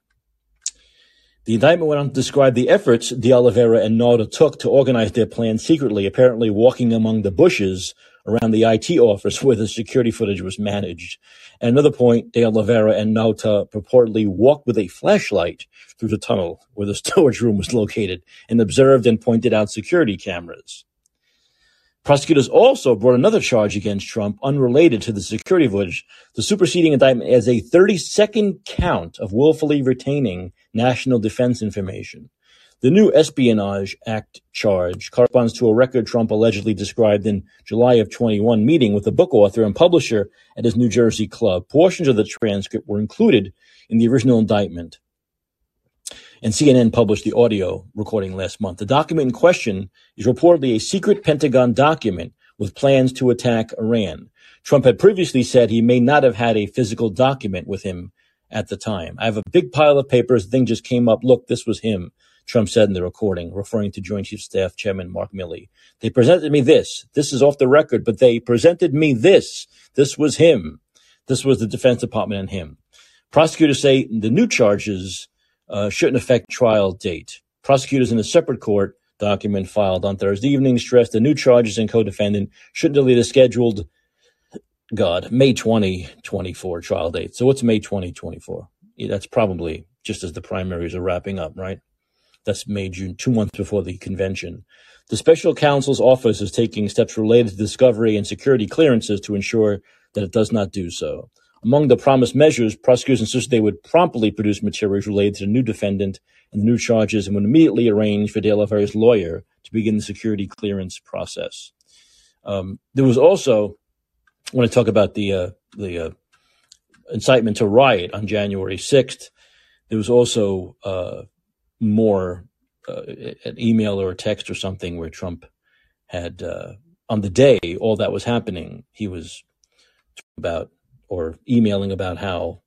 The indictment went on to describe the efforts De Oliveira and Nauta took to organize their plan secretly, apparently walking among the bushes around the IT office where the security footage was managed. At another point, De Oliveira and Nauta purportedly walked with a flashlight through the tunnel where the storage room was located and observed and pointed out security cameras. Prosecutors also brought another charge against Trump unrelated to the security footage. The superseding indictment as a 32nd count of willfully retaining national defense information. The new Espionage Act charge corresponds to a record Trump allegedly described in July of 21 meeting with a book author and publisher at his New Jersey club. Portions of the transcript were included in the original indictment and CNN published the audio recording last month. The document in question is reportedly a secret Pentagon document with plans to attack Iran. Trump had previously said he may not have had a physical document with him at the time. I have a big pile of papers. The thing just came up. Look, this was him. Trump said in the recording, referring to Joint Chief Staff Chairman Mark Milley. They presented me this. This is off the record, but they presented me this. This was him. This was the Defense Department and him. Prosecutors say the new charges Uh, shouldn't affect trial date. Prosecutors in a separate court document filed on Thursday evening stressed the new charges and co-defendant shouldn't delay the scheduled, God, May 2024 trial date. So what's May 2024? Yeah, that's probably just as the primaries are wrapping up, right? That's May, June, two months before the convention. The special counsel's office is taking steps related to discovery and security clearances to ensure that it does not do so. Among the promised measures, prosecutors insisted they would promptly produce materials related to the new defendant and the new charges and would immediately arrange for De La Oliveira's lawyer to begin the security clearance process. Um, there was also, I want to talk about the uh, the uh, incitement to riot on January 6th. There was also uh, more uh, an email or a text or something where Trump had uh, on the day all that was happening, he was about or emailing about how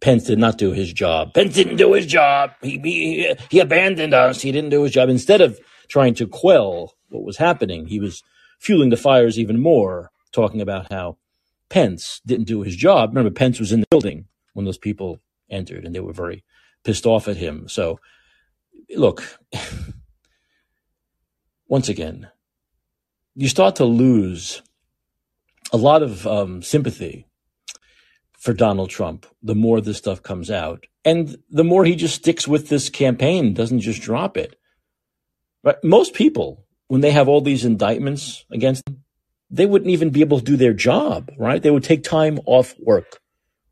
Pence did not do his job. Pence didn't do his job. He, he, he abandoned us. He didn't do his job. Instead of trying to quell what was happening, he was fueling the fires even more, talking about how Pence didn't do his job. Remember, Pence was in the building when those people entered, and they were very pissed off at him. So, look, once again, you start to lose a lot of um, sympathy for Donald Trump the more this stuff comes out. And the more he just sticks with this campaign, doesn't just drop it. Right? Most people, when they have all these indictments against them, they wouldn't even be able to do their job, right? They would take time off work,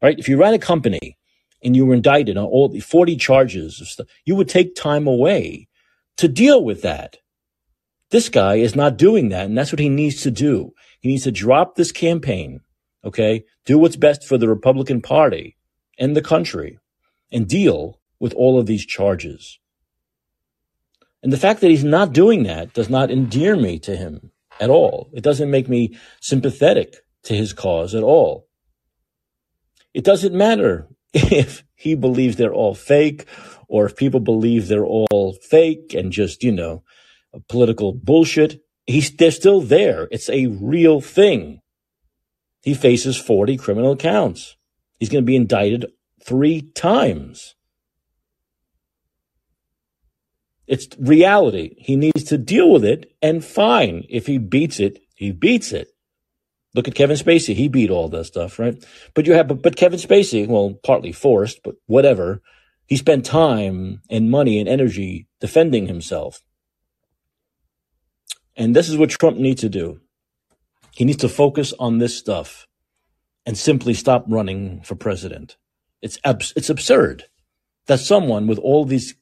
right? If you ran a company and you were indicted on all the 40 charges of stuff, you would take time away to deal with that. This guy is not doing that, and that's what he needs to do. He needs to drop this campaign Okay. Do what's best for the Republican Party and the country and deal with all of these charges. And the fact that he's not doing that does not endear me to him at all. It doesn't make me sympathetic to his cause at all. It doesn't matter if he believes they're all fake or if people believe they're all fake and just, you know, political bullshit. He's, they're still there. It's a real thing. He faces 40 criminal counts. He's going to be indicted three times. It's reality. He needs to deal with it, and fine. If he beats it, he beats it. Look at Kevin Spacey. He beat all that stuff, right? But you have, but, but Kevin Spacey, well, partly forced, but whatever. He spent time and money and energy defending himself. And this is what Trump needs to do. He needs to focus on this stuff and simply stop running for president. It's abs- it's absurd that someone with all these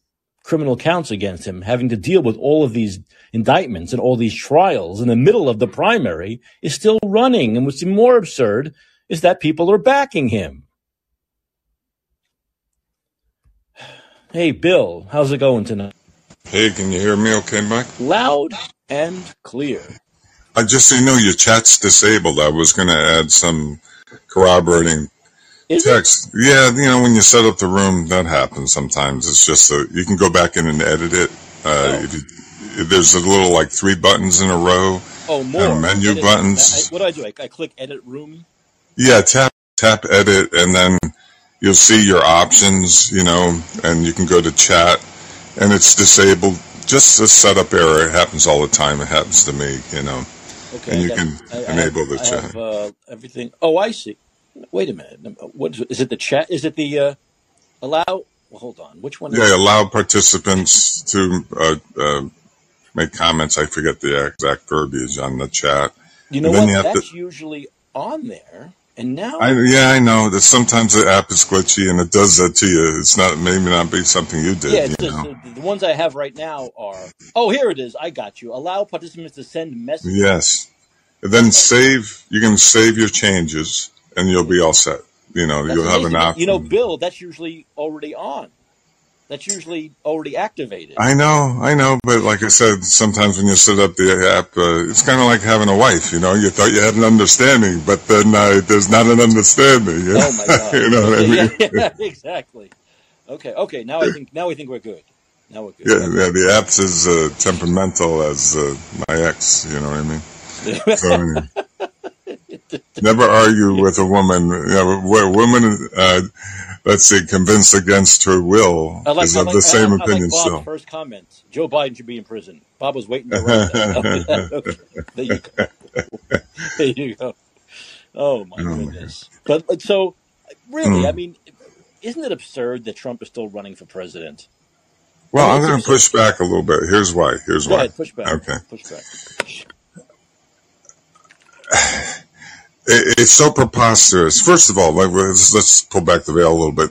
criminal counts against him, having to deal with all of these indictments and all these trials in the middle of the primary, is still running. And what's even more absurd is that people are backing him. Hey, Bill, how's it going tonight? Hey, can you hear me okay, Mike? Loud and clear. I just so you know your chat's disabled. I was going to add some corroborating Is it? text. Yeah, you know when you set up the room, that happens sometimes. It's just a, you can go back in and edit it. Uh, Oh, if you, if there's a little like three buttons in a row, oh, more. menu Edit. I, buttons. what do I do? I, I click edit room. Yeah, tap tap edit, and then you'll see your options. You know, and you can go to chat, and it's disabled. Just a setup error. It happens all the time. It happens to me. You know. Okay, and I you got. can I, I have. enable the chat. have uh, everything. Oh, I see. Wait a minute. What is it? Is it the chat? Is it the uh, allow? Well, hold on. Which one is Yeah, it? allow participants to uh, uh, make comments. I forget the exact verbiage on the chat, You know what? you have to. That's usually on there, and I yeah, I know that sometimes the app is glitchy and it does that to you. It's not maybe not be something you did, it's you just uh, the ones I have right now are. Oh, here it is. I got you. Allow participants to send messages. Yes. And then save. You can save your changes, and you'll be all set. You know, That's you'll have an amazing. But you know. Bill, that's usually already on. That's usually already activated. I know, I know, but like I said, sometimes when you set up the app, uh, it's kind of like having a wife. You know, you thought you had an understanding, but then uh, there's not an understanding. You know, Oh my God. you know what I. Yeah. mean? Yeah. Exactly. Okay. Okay. Now I think. Now I think we're good. Now we're good. Yeah, yeah. The app's as uh, temperamental as uh, my ex. You know what I mean? So anyway, never argue with a woman. You know, where women, uh, let's see, convinced against her will I like. is I of like. the I, same like opinion still. first comment. Joe Biden should be in prison. Bob was waiting to write that. There you go. There you go. Oh my Oh goodness. But but so really, I Mm. mean, isn't it absurd that Trump is still running for president? I Well, mean, I'm going to push back a little bit. Here's why. Here's Go why. ahead. Push back. Okay. Push back. It, it's so preposterous. First of all, like, let's, let's pull back the veil a little bit.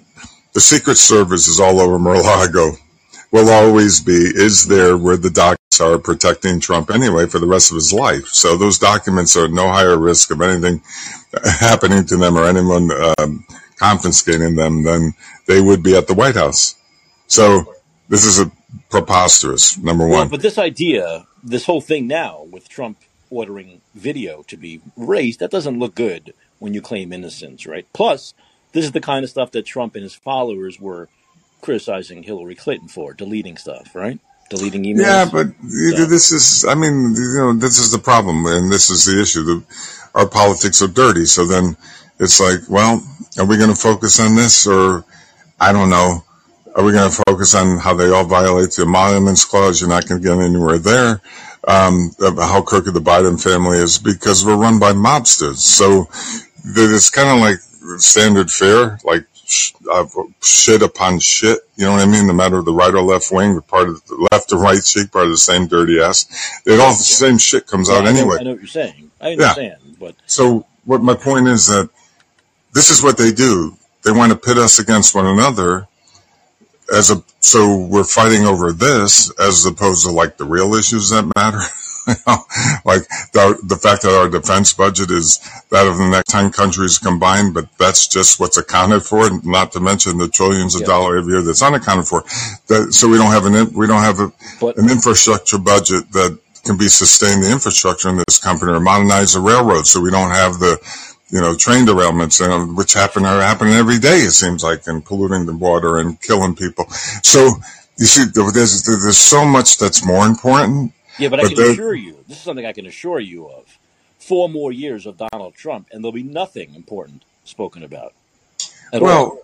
The Secret Service is all over Mar-a-Lago. Will always be, is there where the docs are protecting Trump anyway for the rest of his life. So those documents are no higher risk of anything happening to them or anyone um, confiscating them than they would be at the White House. So this is a preposterous. Number Well, one. but this idea, this whole thing now with Trump ordering video to be raised, that doesn't look good when you claim innocence, right? Plus, this is the kind of stuff that Trump and his followers were criticizing Hillary Clinton for, deleting stuff, right? Deleting emails. Yeah, but So, this is, I mean, you know, this is the problem, and this is the issue. The, our politics are dirty. So then it's like, well, are we going to focus on this, or I don't know. Are we going to focus on how they all violate the Emoluments Clause? You're not going to get anywhere there. Um, of how crooked the Biden family is because we're run by mobsters. So it's kind of like standard fare, like sh- uh, shit upon shit. You know what I mean? No matter the right or left wing, the part of the left or right cheek, part of the same dirty ass. It all the same shit comes Yeah, out I know, anyway. I know what you're saying. I Yeah. understand, but So what my point is that this is what they do. They want to pit us against one another as a so we're fighting over this as opposed to like the real issues that matter. Like the, the fact that our defense budget is that of the next 10 countries combined, but that's just what's accounted for, and not to mention the trillions of yeah, dollars every year that's unaccounted for. That, so we don't have an, we don't have a, but an infrastructure budget that can be sustain the infrastructure in this company or modernize the railroad so we don't have the you know train derailments you know, which happen are happening every day it seems like and polluting the water and killing people so you see there's there's so much that's more important yeah, but I can assure you, this is something I can assure you of. Four more years of Donald Trump, and there'll be nothing important spoken about at all. well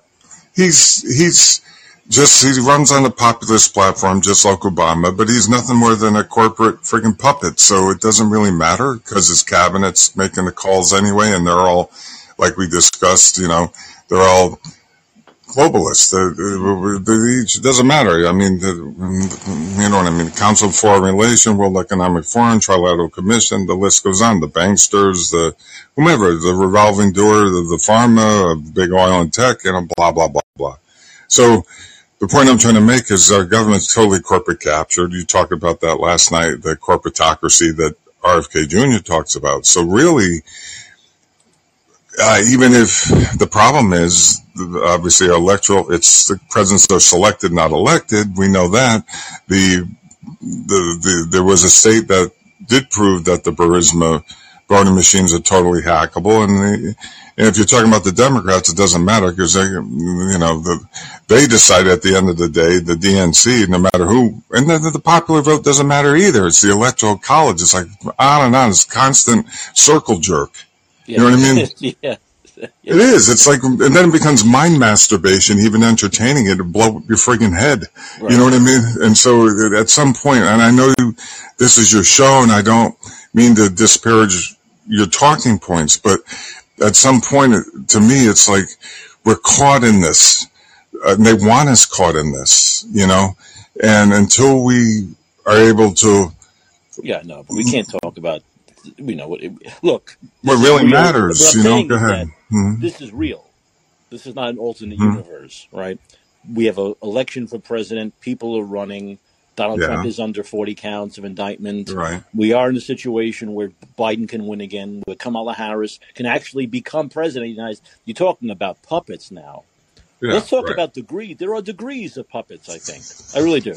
he's he's just he runs on a populist platform just like Obama, but he's nothing more than a corporate freaking puppet. So it doesn't really matter because his cabinet's making the calls anyway, and they're all like we discussed. You know, they're all globalists. It doesn't matter. I mean, the, you know what I mean. Council of Foreign Relations, World Economic Forum, Trilateral Commission. The list goes on. The banksters, the whomever, the revolving door, the, the pharma, big oil and tech, you know, blah blah blah blah. So the point I'm trying to make is our government's totally corporate captured. You talked about that last night, the corporatocracy that RFK Jr. talks about. So really, uh, even if the problem is obviously our electoral, it's the presidents are selected, not elected. We know that the the, the there was a state that did prove that the Burisma voting machines are totally hackable, and, they, and if you're talking about the Democrats, it doesn't matter because they, you know, the, they decide at the end of the day, the DNC, no matter who, and the, the popular vote doesn't matter either. It's the electoral college. It's like on and on. It's constant circle jerk. You know what I mean? yeah, It yeah, is. It's like, and then it becomes mind masturbation, even entertaining it to blow up your friggin' head. You know what I mean? And so at some point, and I know you, this is your show, and I don't mean to disparage your talking points, but at some point, to me, it's like we're caught in this. Uh, and they want us caught in this, you know? And until we are able to, Yeah, no, but we can't talk about. You know what? It, look, what really real. Matters, you know? Go ahead. Mhm. this is real. This is not an alternate Mhm. universe, right? We have an election for president. People are running. Donald Trump is under 40 counts of indictment. right. We are in a situation where Biden can win again, where Kamala Harris can actually become president of the United States. You're talking about puppets now. Yeah, Let's talk right. about degree. There are degrees of puppets, I think. I really do.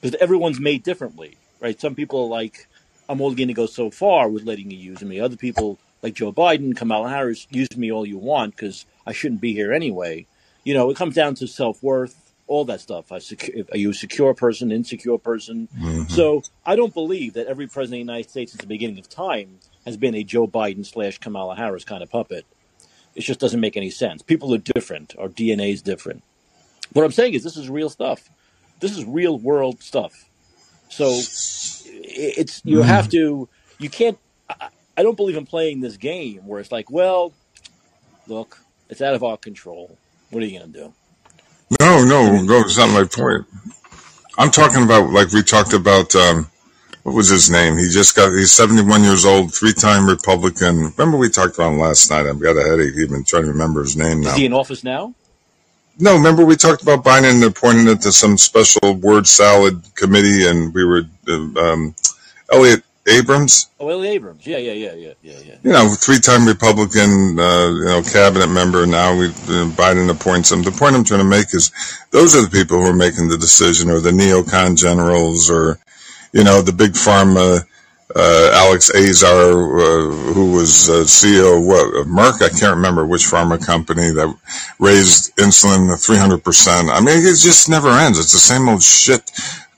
Because everyone's made differently, right? Some people are like, I'm only going to go so far with letting you use me. Other people, like Joe Biden, Kamala Harris, use me all you want because I shouldn't be here anyway. You know, it comes down to self worth, all that stuff. I secu- are you a secure person, insecure person? hmm So I don't believe that every president of the United States since the beginning of time has been a Joe Biden slash Kamala Harris kind of puppet. It just doesn't make any sense. People are different. Our DNA is different. What I'm saying is this is real stuff. This is real world stuff. So it's you have to you can't I, I don't believe in playing this game where it's like, well, look, it's out of our control. What are you going to do? No, no, no, it's not my point. I'm talking about like we talked about. Um, what was his name? He just got. He's 71 years old, three-time Republican. Remember we talked about him last night. I've got a headache even trying to remember his name is he in office now? No, remember we talked about Biden appointing it to some special word salad committee, and we were uh, um, Elliott Abrams. Oh, Ellie Abrams. Yeah, yeah, yeah, yeah, yeah, yeah. You know, three-time Republican, uh, you know, cabinet member. Now we uh, Biden appoints him. The point I'm trying to make is, those are the people who are making the decision, or the neocon generals, or you know, the big pharma. Uh, Alex Azar, uh, who was uh, CEO of, what, of Merck, I can't remember which pharma company that raised insulin 300%. I mean, it just never ends. It's the same old shit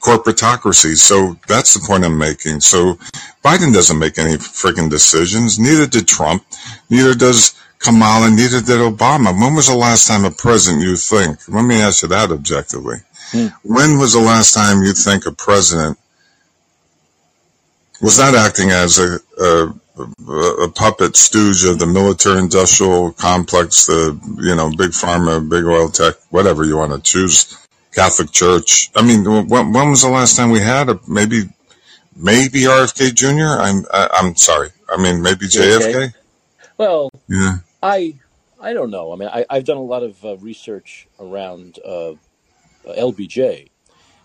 corporatocracy. So that's the point I'm making. So Biden doesn't make any freaking decisions. Neither did Trump. Neither does Kamala. Neither did Obama. When was the last time a president you think? Let me ask you that objectively. Hmm. When was the last time you think a president was not acting as a, a, a puppet stooge of the military industrial complex, the, you know, big pharma, big oil tech, whatever you want to choose, Catholic Church. I mean, when, when was the last time we had a, maybe, maybe RFK Jr.? I'm, I, am i am sorry. I mean, maybe JFK? Well, yeah. I, I don't know. I mean, I, I've done a lot of uh, research around uh, LBJ.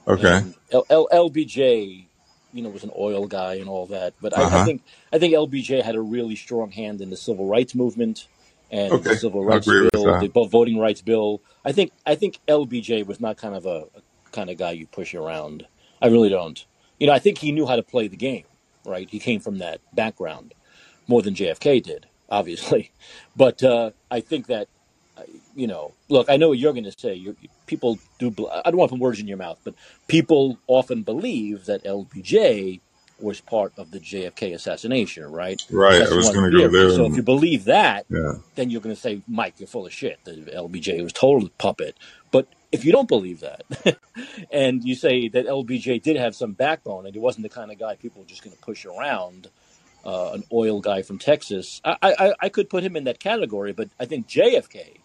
Okay. L- L- LBJ you know was an oil guy and all that. But uh-huh. I, I, uh-huh. think I think LBJ had a really strong hand in the civil rights movement and okay. the civil rights bill, the voting rights bill. I think I think LBJ was not kind of a, a kind of guy you push around. I really don't. You know, I think he knew how to play the game. Right, he came from that background more than JFK did, obviously. But uh, I think that you know, look, I know what you're going to say. You're, people do. I don't want to put words in your mouth, but people often believe that LBJ was part of the JFK assassination, right? Right. That's I was going to go there. So if you believe that, yeah. then you're going to say, Mike, you're full of shit. The LBJ was total puppet. But if you don't believe that, and you say that LBJ did have some backbone and he wasn't the kind of guy people were just going to push around, uh, an oil guy from Texas, I, I, I could put him in that category. But I think JFK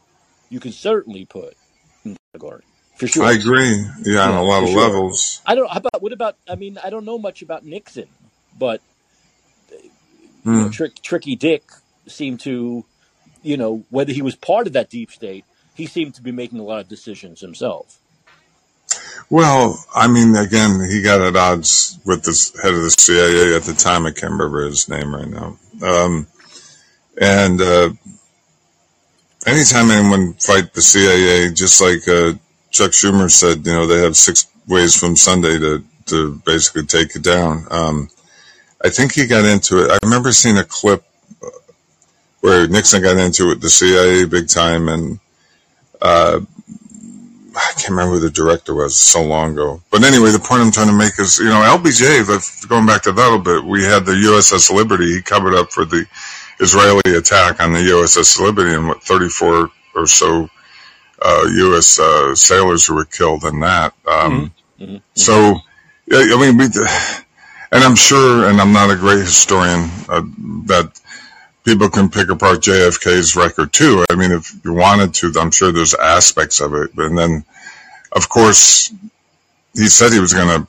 you can certainly put in category for sure. I agree. Yeah, yeah on a lot of sure. levels. I don't. How about what about? I mean, I don't know much about Nixon, but know, hmm. Trick, Tricky Dick seemed to, you know, whether he was part of that deep state, he seemed to be making a lot of decisions himself. Well, I mean, again, he got at odds with the head of the CIA at the time. I can't remember his name right now. Um, and uh, anytime anyone fight the CIA, just like uh, Chuck Schumer said, you know, they have six ways from Sunday to, to basically take it down. Um, I think he got into it. I remember seeing a clip uh, where Nixon got into it, with the CIA big time, and uh, I can't remember who the director was so long ago. But anyway, the point I'm trying to make is, you know, LBJ, going back to that a little bit, we had the USS Liberty. He covered up for the Israeli attack on the USS Liberty and what 34 or so uh, U.S. Uh, sailors who were killed in that. Um, mm-hmm. Mm-hmm. So, I mean, we, and I'm sure, and I'm not a great historian, uh, that people can pick apart JFK's record too. I mean, if you wanted to, I'm sure there's aspects of it. And then, of course, he said he was going to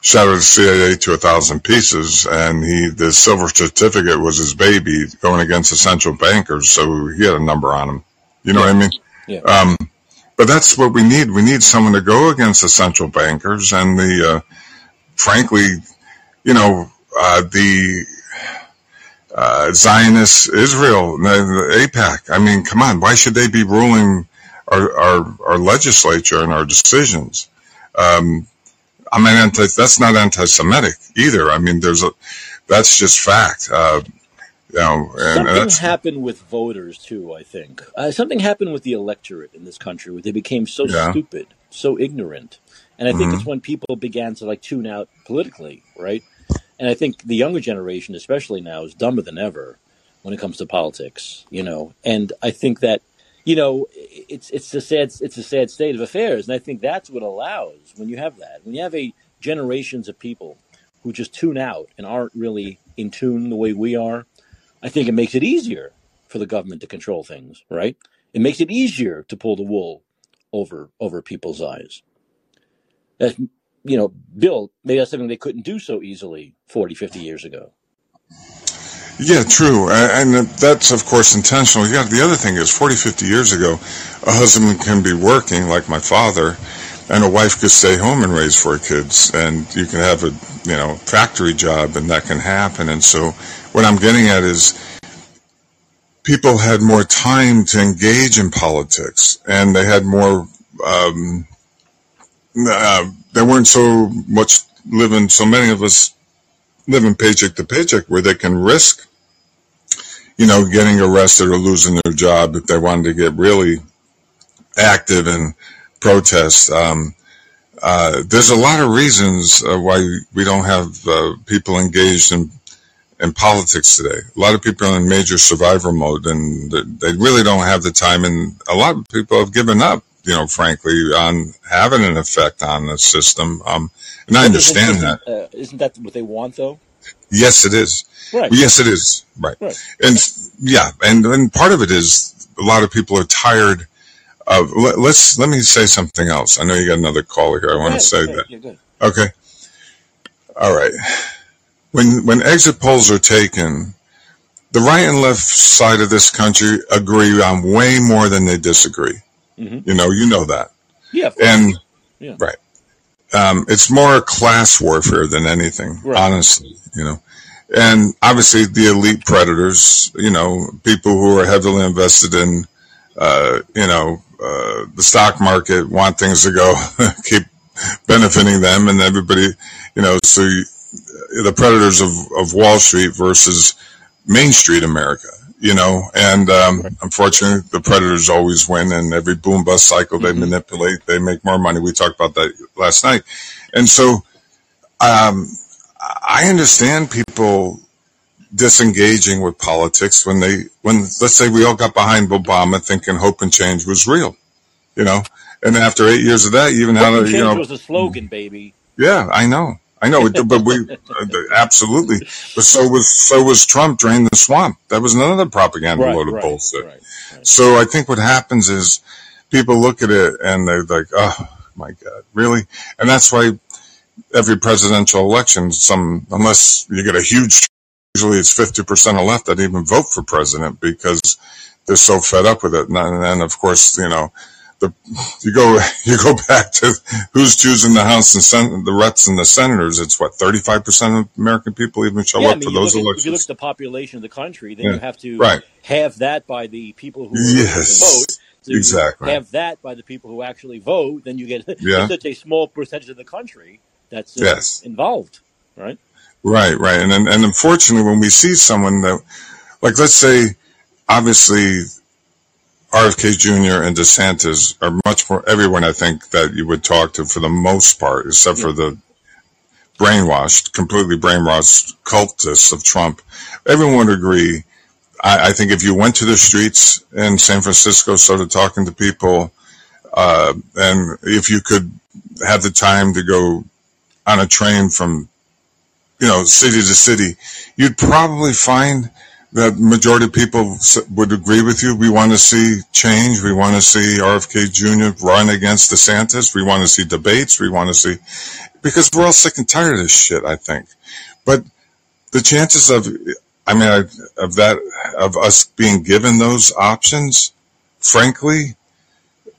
shattered the CIA to a thousand pieces, and he the silver certificate was his baby going against the central bankers, so he had a number on him. You know yeah. what I mean? Yeah. Um, but that's what we need. We need someone to go against the central bankers and the, uh, frankly, you know, uh, the uh, Zionist Israel, the AIPAC. I mean, come on, why should they be ruling our our, our legislature and our decisions? Um, I mean, anti, that's not anti-Semitic either. I mean, there's a, that's just fact. Uh, you know, and, something and happened with voters too. I think uh, something happened with the electorate in this country where they became so yeah. stupid, so ignorant, and I think mm-hmm. it's when people began to like tune out politically, right? And I think the younger generation, especially now, is dumber than ever when it comes to politics. You know, and I think that you know, it's it's a sad it's a sad state of affairs, and I think that's what allows when you have that when you have a generations of people who just tune out and aren't really in tune the way we are. I think it makes it easier for the government to control things, right? It makes it easier to pull the wool over over people's eyes. That's, you know, Bill, maybe that's something they couldn't do so easily 40, 50 years ago. Yeah, true. And that's, of course, intentional. Yeah, the other thing is 40, 50 years ago, a husband can be working, like my father, and a wife could stay home and raise four kids, and you can have a you know factory job, and that can happen. And so, what I'm getting at is people had more time to engage in politics, and they had more. Um, uh, they weren't so much living. So many of us living paycheck to paycheck, where they can risk, you know, getting arrested or losing their job if they wanted to get really active and protest. Um, uh, there's a lot of reasons uh, why we don't have uh, people engaged in in politics today. A lot of people are in major survivor mode, and they really don't have the time. And a lot of people have given up, you know, frankly, on having an effect on the system. Um, and I understand isn't, that. Uh, isn't that what they want, though? Yes, it is. Right. Yes, it is. Right. Right. And yeah, and, and part of it is a lot of people are tired of. Let, us let me say something else. I know you got another caller here. I want to say that. yeah. Okay. All right. When when exit polls are taken, the right and left side of this country agree on way more than they disagree. Mhm. You know, you know that. Yeah. And Yeah. right. Um, it's more class warfare than anything, Right. honestly, you know. And obviously the elite predators, you know, people who are heavily invested in, uh, you know, uh, the stock market want things to go, keep benefiting them and everybody, you know, so you, the predators of, of Wall Street versus Main Street America, you know, and um, unfortunately, the predators always win, and every boom bust cycle they Mhm. manipulate, they make more money. We talked about that last night, and so um, I understand people disengaging with politics when they when let's say we all got behind Obama thinking hope and change was real, you know, and after eight years of that, even Hope and you change know was a slogan, baby. yeah, I know. I know, but we uh, absolutely. But so was so was Trump drain the swamp. That was another propaganda Right, load of right, bullshit. right. So I think what happens is people look at it and they're like, "Oh my God, really?" And that's why every presidential election, some unless you get a huge, usually it's fifty percent of left that even vote for president because they're so fed up with it. And and then of course, you know, the you go you go back to who's choosing the House and Sen- the Rets and the senators. It's what thirty five percent of American people even show yeah, I up mean, for those at, if you look at the population of the country, then Yeah. you have to Right. have that by the people who Yes. vote. To Exactly. Have that by the people who actually vote, then you get Yeah. such a small percentage of the country that's uh, Yes. involved, right? Right, right. And, and and unfortunately, when we see someone that, like, let's say, obviously, RFK Jr. and DeSantis are much more, everyone I think that you would talk to for the most part, except for the brainwashed, completely brainwashed cultists of Trump, everyone would agree. I, I think if you went to the streets in San Francisco, started talking to people, uh, and if you could have the time to go on a train from you know, city to city, you'd probably find that majority of people would agree with you. We want to see change. We want to see RFK Jr. run against DeSantis. We want to see debates. We want to see, because we're all sick and tired of this shit, I think. But the chances of, I mean, of that, of us being given those options, frankly,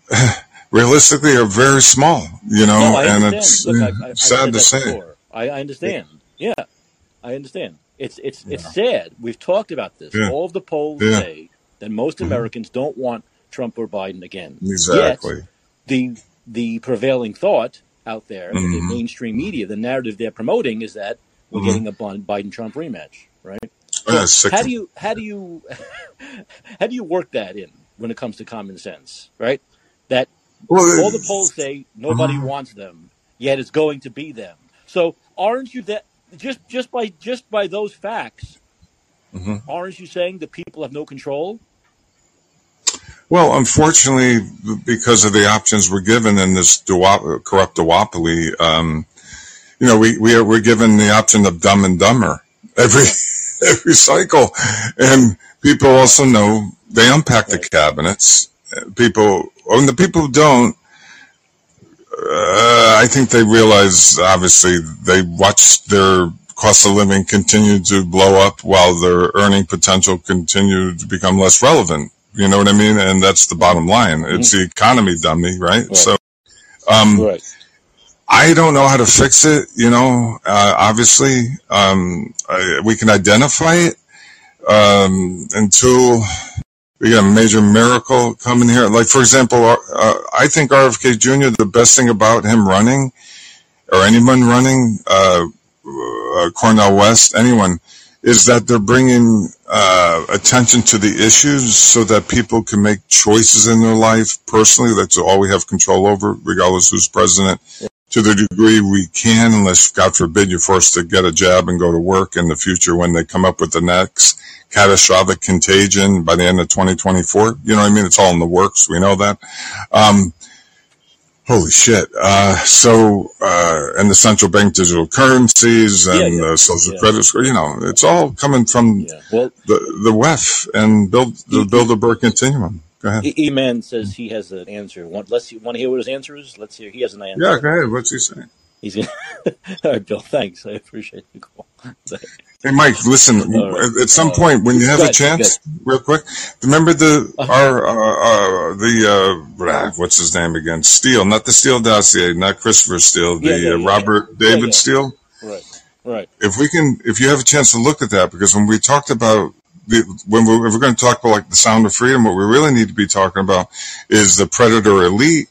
realistically are very small, you know, No, and it's Look, I, I, sad to say. before. I understand. Yeah, I understand. It's it's Yeah. it's sad. We've talked about this. Yeah. All of the polls Yeah. say that most Mhm. Americans don't want Trump or Biden again. Exactly. The the prevailing thought out there in the mainstream media, the narrative they're promoting is that we're Mhm. getting a Biden Trump rematch, right? How do you how do you how do you work that in when it comes to common sense, right? That Well, all the polls say nobody Mhm. wants them, yet it's going to be them. So aren't you that just just by just by those facts, Mhm. aren't you saying the people have no control? Well, unfortunately, because of the options we're given in this duop- corrupt duopoly, um, you know, we, we are, we're given the option of dumb and dumber every, every cycle. And people also know they unpack the cabinets. People, and the people who don't, uh, I think they realize, obviously, they watch their cost of living continue to blow up while their earning potential continue to become less relevant. You know what I mean? And that's the bottom line. It's the economy, dummy, right? Right. So Um, Right. I don't know how to fix it. You know, uh, obviously, um, I, we can identify it um, until we got a major miracle coming here. Like for example, uh, I think RFK Jr. The best thing about him running, or anyone running, uh, uh, Cornel West, anyone, is that they're bringing uh, attention to the issues so that people can make choices in their life personally. That's all we have control over, regardless who's president. To the degree we can, unless God forbid you're forced to get a jab and go to work in the future when they come up with the next catastrophic contagion by the end of 2024. You know what I mean? It's all in the works. We know that. Um, Holy shit. Uh, so, uh, and the central bank digital currencies and yeah, the social yeah, credit score, you know, it's all coming from yeah. Well, the, the WEF and build the Bilderberg continuum. Go ahead. E- E-Man says he has an answer. Want, let's see, want to hear what his answer is? Let's hear. He has an answer. Yeah, go ahead. What's he saying? He's gonna. All right, Bill. Thanks. I appreciate the call. Hey, Mike, listen, right. at some Uh, point when you have a ahead. Go ahead. chance, real quick, remember the, Uh, our, uh, uh, the, uh, blah, what's his name again? Steele, not the Steele dossier, not Christopher Steele, yeah, yeah, the uh, yeah, Robert yeah, David yeah. Steele. Right, right. if we can, if you have a chance to look at that, because when we talked about when we, if we're going to talk about like the sound of freedom, what we really need to be talking about is the predator elite.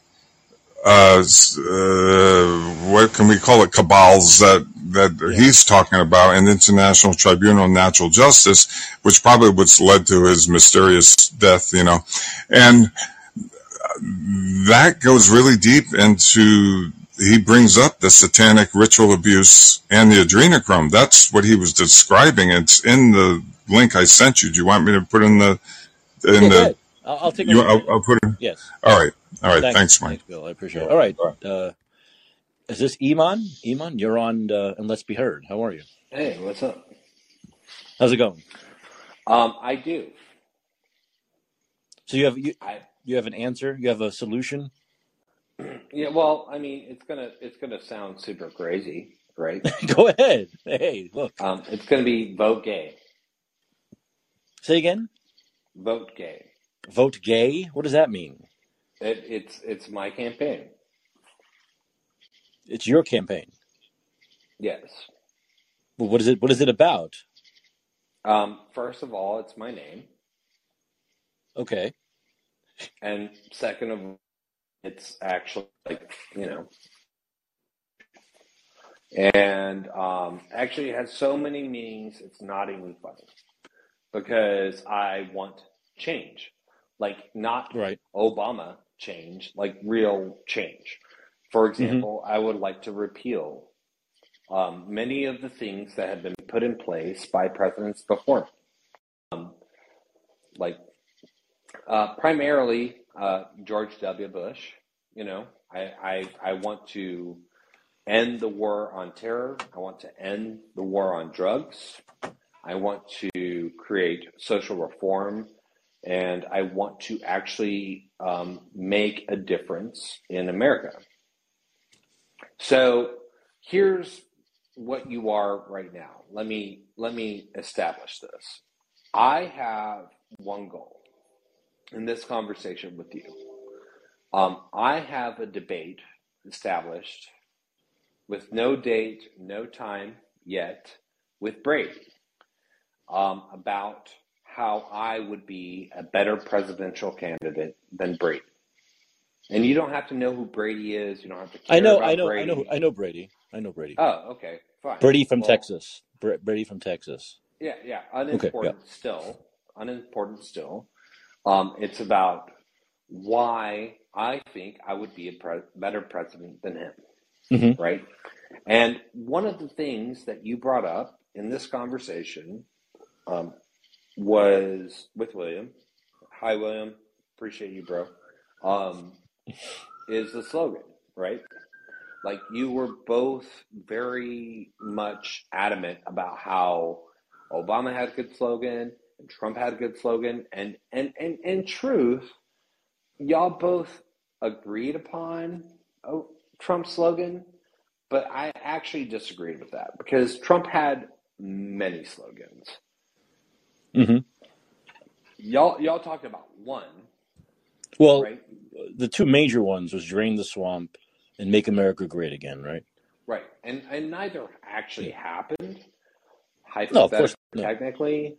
Uh, uh, what can we call it? Cabals that that Yeah, he's talking about, and International Tribunal of Natural Justice, which probably what's led to his mysterious death. You know, and that goes really deep into he brings up the satanic ritual abuse and the adrenochrome. That's what he was describing. It's in the link I sent you. Do you want me to put in the in yeah. Go the ahead. I'll, I'll take you? I'll. I'll put it. Yes. All right, all right. Thanks. Thanks, Mike. Thanks, Bill. I appreciate it. All right. All right. Uh, is this Iman? Iman, you're on uh, and Let's Be Heard. How are you? Hey, what's up? How's it going? Um, I do. So you have you I you have an answer? You have a solution? yeah. Well, I mean, it's gonna it's gonna sound super crazy, right? Go ahead. Hey, look. Um, it's gonna be vote gay, Say again. vote gay. Vote gay. What does that mean? It, it's it's my campaign. It's your campaign. Yes. Well, what is it? What is it about? Um, first of all, it's my name, Okay. and second of all, it's actually like you know, and um, actually it has so many meanings. It's not even funny because I want change, like not Right. Obama change, like real change. For Mm-hmm. example, I would like to repeal um, many of the things that have been put in place by presidents before me. Um, like uh, primarily uh, George W. Bush. You know, I, I I want to end the war on terror. I want to end the war on drugs. I want to create social reform, and I want to actually um, make a difference in America. So here's what you are right now. Let me let me establish this. I have one goal in this conversation with you. Um, I have a debate established with no date, no time yet, with Brady um, about how I would be a better presidential candidate than Brady. And you don't have to know who Brady is. You don't have to care I know. I know. I know. Brady. I know Brady. I know Brady. Oh, okay, fine. Brady from Well, Texas. Br- Brady from Texas. yeah, yeah, Okay. Yeah. unimportant still. Unimportant still. Um, it's about why I think I would be a pre- better president than him, hmm right? And one of the things that you brought up in this conversation um, was with William. Hi, William. Appreciate you, bro. Um, is the slogan, right? Like you were both very much adamant about how Obama had a good slogan and Trump had a good slogan, and and and in truth, y'all both agreed upon a Trump slogan, but I actually disagreed with that because Trump had many slogans. Hmm Y'all y'all talked about one, Well, right? the two major ones was drain the swamp and make America great again, right? Right, and and neither actually happened. No, of course, no, technically,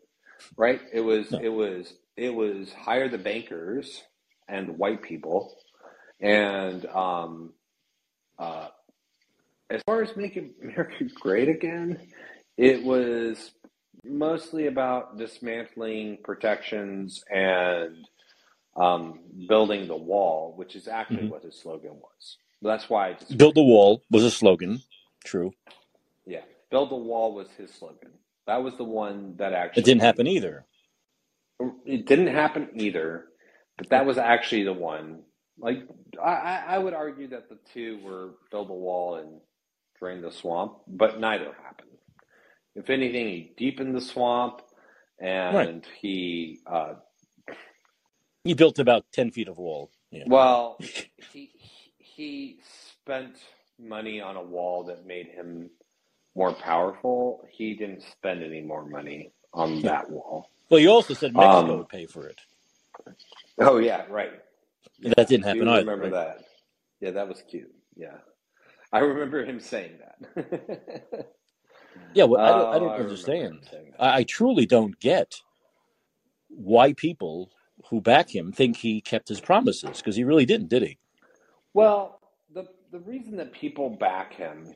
right? It was no. it was it was hire the bankers and white people, and um, uh, as far as making America great again, it was mostly about dismantling protections and um, building the wall, which is actually hmm what his slogan was. That's why I Build the wall was a slogan. True. Yeah, build the wall was his slogan. That was the one that actually. It didn't happen either. it didn't happen either, but that was actually the one. Like I I would argue that the two were build the wall and drain the swamp, but neither happened. If anything, he deepened the swamp Right. and he uh, He built about ten feet of wall. Yeah. well he he spent money on a wall that made him more powerful. He didn't spend any more money on Yeah. that wall. Well, you also said Mexico Um, would pay for it. oh yeah, right. Yeah, that didn't I happen either, remember right? that. Yeah, that was cute. Yeah, I remember him saying that. Yeah. Well, I don't. I oh, don't I understand. I, I truly don't get why people who back him think he kept his promises because he really didn't, did he? Well, the the reason that people back him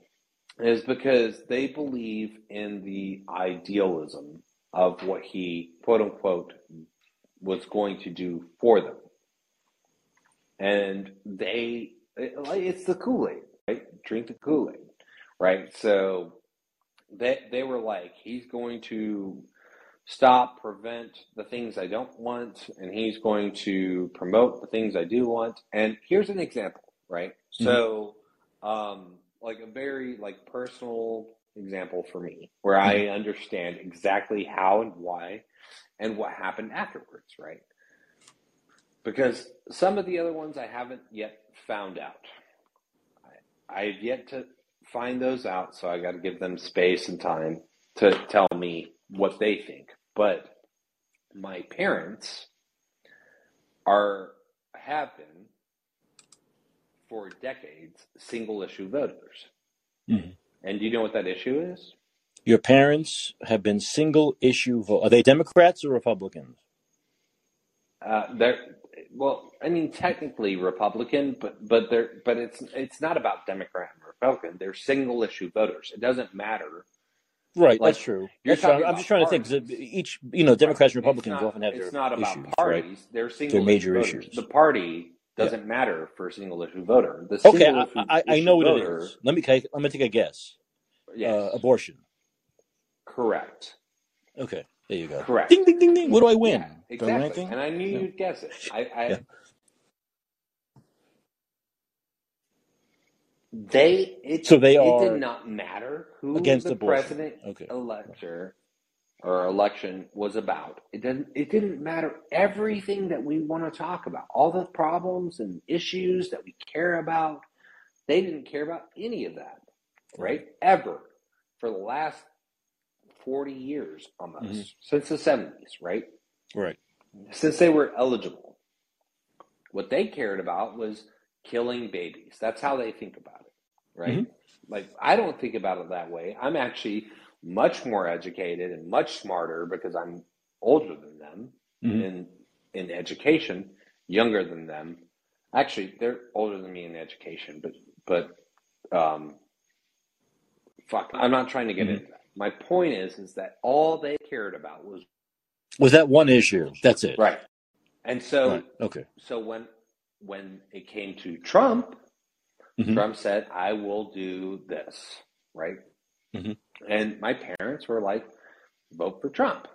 is because they believe in the idealism of what he quote unquote was going to do for them, and they it- like it's the Kool Aid, right? Drink the Kool Aid, right? So they they were like, he's going to stop, prevent the things I don't want, and he's going to promote the things I do want. And here's an example, right? hmm So, um, like a very like personal example for me, where I understand exactly how and why, and what happened afterwards, right? Because some of the other ones I haven't yet found out. I, I've yet to find those out, so I got to give them space and time to tell me what they think. But my parents are have been for decades single issue voters. hmm And do you know what that issue is? Your parents have been single issue vote. Are they Democrats or Republicans? Uh, they're well, I mean, technically Republican, but but they're but it's it's not about Democrat and Republican. They're single issue voters. It doesn't matter. Right, that's Like That's true. I'm, I'm just trying to think each, you know. Democrats and Republicans not often have it's their not about issues, right? parties. They're Their single issue major voters. issues. The party doesn't matter for a single issue voter. The Okay, single I, I, I know what it is. Let me I, let me take a guess. yes, Uh, abortion. correct, Okay, there you go. correct. Ding ding ding ding. What do I win? Yeah, Do I exactly. And I knew No. you'd guess it. I, I Yeah. They it So they it did not matter who against the abortion. president Okay. elector or election was about. It didn't it didn't matter everything that we want to talk about, all the problems and issues that we care about. They didn't care about any of that, Right. Ever for the last 40 years almost, mm-hmm. since the 70s, right? Right. Since they were eligible. What they cared about was killing babies. That's how they think about it, right? hmm Like, I don't think about it that way. I'm actually much more educated and much smarter because I'm older than them hmm in in education, younger than them. Actually, they're older than me in education, but but um, fuck, I'm not trying to get hmm into that. My point is, is that all they cared about was Was that one issue? That's it. right. And so, Right. Okay. so when when it came to Trump, hmm Trump said, "I will do this," right? hmm And my parents were like, "Vote for Trump,"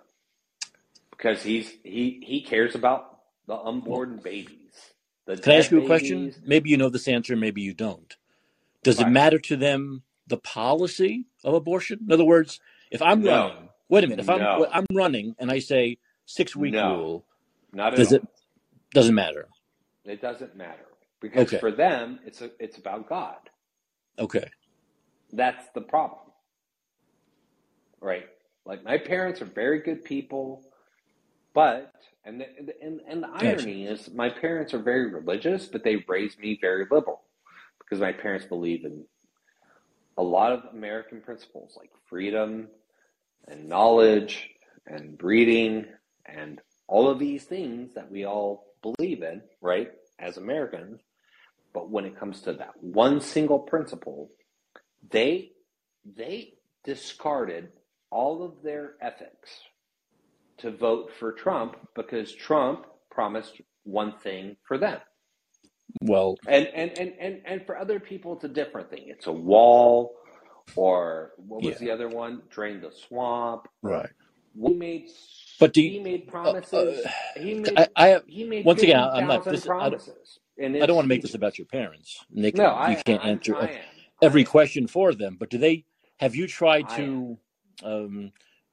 because he's he he cares about the unborn babies, the can I ask you a question? babies. Maybe you know this answer. Maybe you don't. Does it matter to them the policy of abortion? In other words, if I'm No, running, wait a minute. If I'm I'm running and I say six week no, rule, not does it all. doesn't matter? It doesn't matter because Okay. for them, it's a, it's about God. Okay. That's the problem, right? Like my parents are very good people, but and the, and and the Gotcha. irony is my parents are very religious, but they raised me very liberal because my parents believe in a lot of American principles like freedom and knowledge and breeding and all of these things that we all believe in, right, as Americans. But when it comes to that one single principle, they they discarded all of their ethics to vote for Trump because Trump promised one thing for them. Well, And and and and, and for other people it's a different thing. It's a wall or what was yeah, the other one? Drain the swamp. right. He made But do he you, made uh, promises. uh, He I, made I he made once again, fifty I- I'm not. thousand This I don't, promises in I his don't want to make this about your parents. Nick, No, you I can't I'm answer I am. I every am. question for them. But do they? Have you tried I am. to um,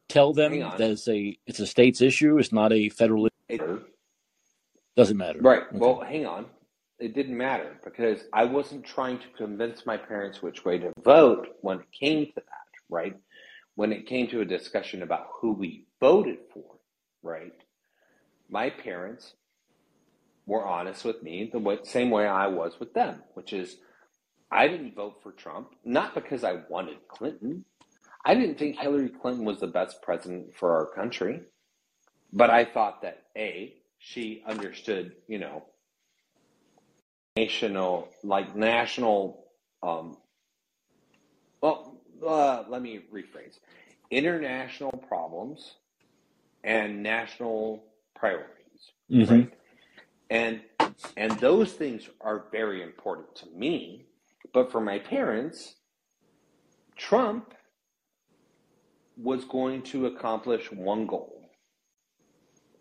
tell Hang them on. that it's a it's a state's issue? It's not a federal. It, Doesn't matter. right. Okay. Well, hang on. It didn't matter because I wasn't trying to convince my parents which way to vote when it came to that, right? When it came to a discussion about who we voted for, right? My parents were honest with me the way, same way I was with them, which is I didn't vote for Trump, not because I wanted Clinton. I didn't think Hillary Clinton was the best president for our country, but I thought that A, she understood, you know, national, like national, um, well, uh, let me rephrase international problems and national priorities, hmm right? And and those things are very important to me, but for my parents, Trump was going to accomplish one goal.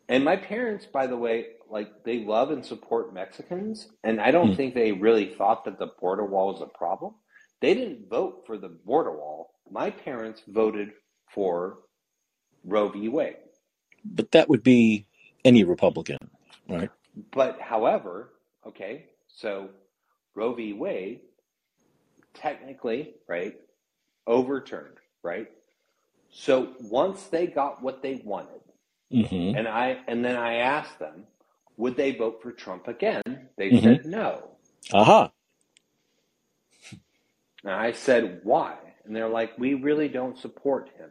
And my parents, by the way, like they love and support Mexicans, and I don't Mm. think they really thought that the border wall was a problem. They didn't vote for the border wall. My parents voted for Roe v. Wade. But that would be any Republican, right? But however, okay, so Roe v. Wade technically, right, overturned, right? So once they got what they wanted, hmm and I and then I asked them, would they vote for Trump again? They hmm said no. Aha. And I said, why? And they're like, we really don't support him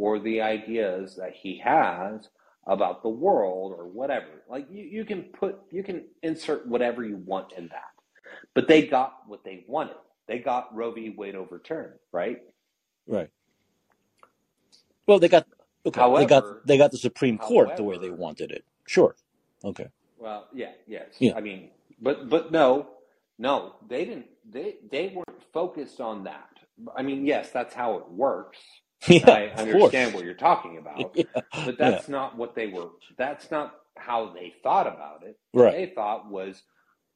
or the ideas that he has about the world or whatever. Like you, you can put you can insert whatever you want in that. But they got what they wanted. They got Roe v. Wade overturned, right? Right. Well, they got okay. They got they got the Supreme Court the way they wanted it. Sure. Okay. well, yeah, yes. Yeah. I mean, but but no, no, they didn't. They they weren't focused on that. I mean, yes, that's how it works. Yeah. I understand course. what you're talking about, Yeah. but Yeah. that's not what they were. That's not how they thought about it. What they thought was,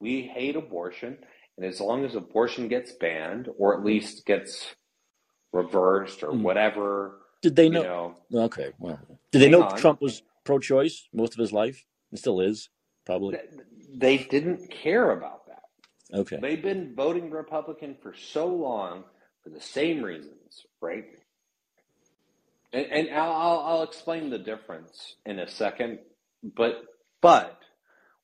we hate abortion, and as long as abortion gets banned or at least gets reversed or Mm. whatever, Did they you know? know, Okay. Well, did they know on. Trump was pro-choice most of his life? And still is probably. They didn't care about that. Okay. They've been voting Republican for so long for the same reasons, right? And, and I'll, I'll I'll explain the difference in a second. But but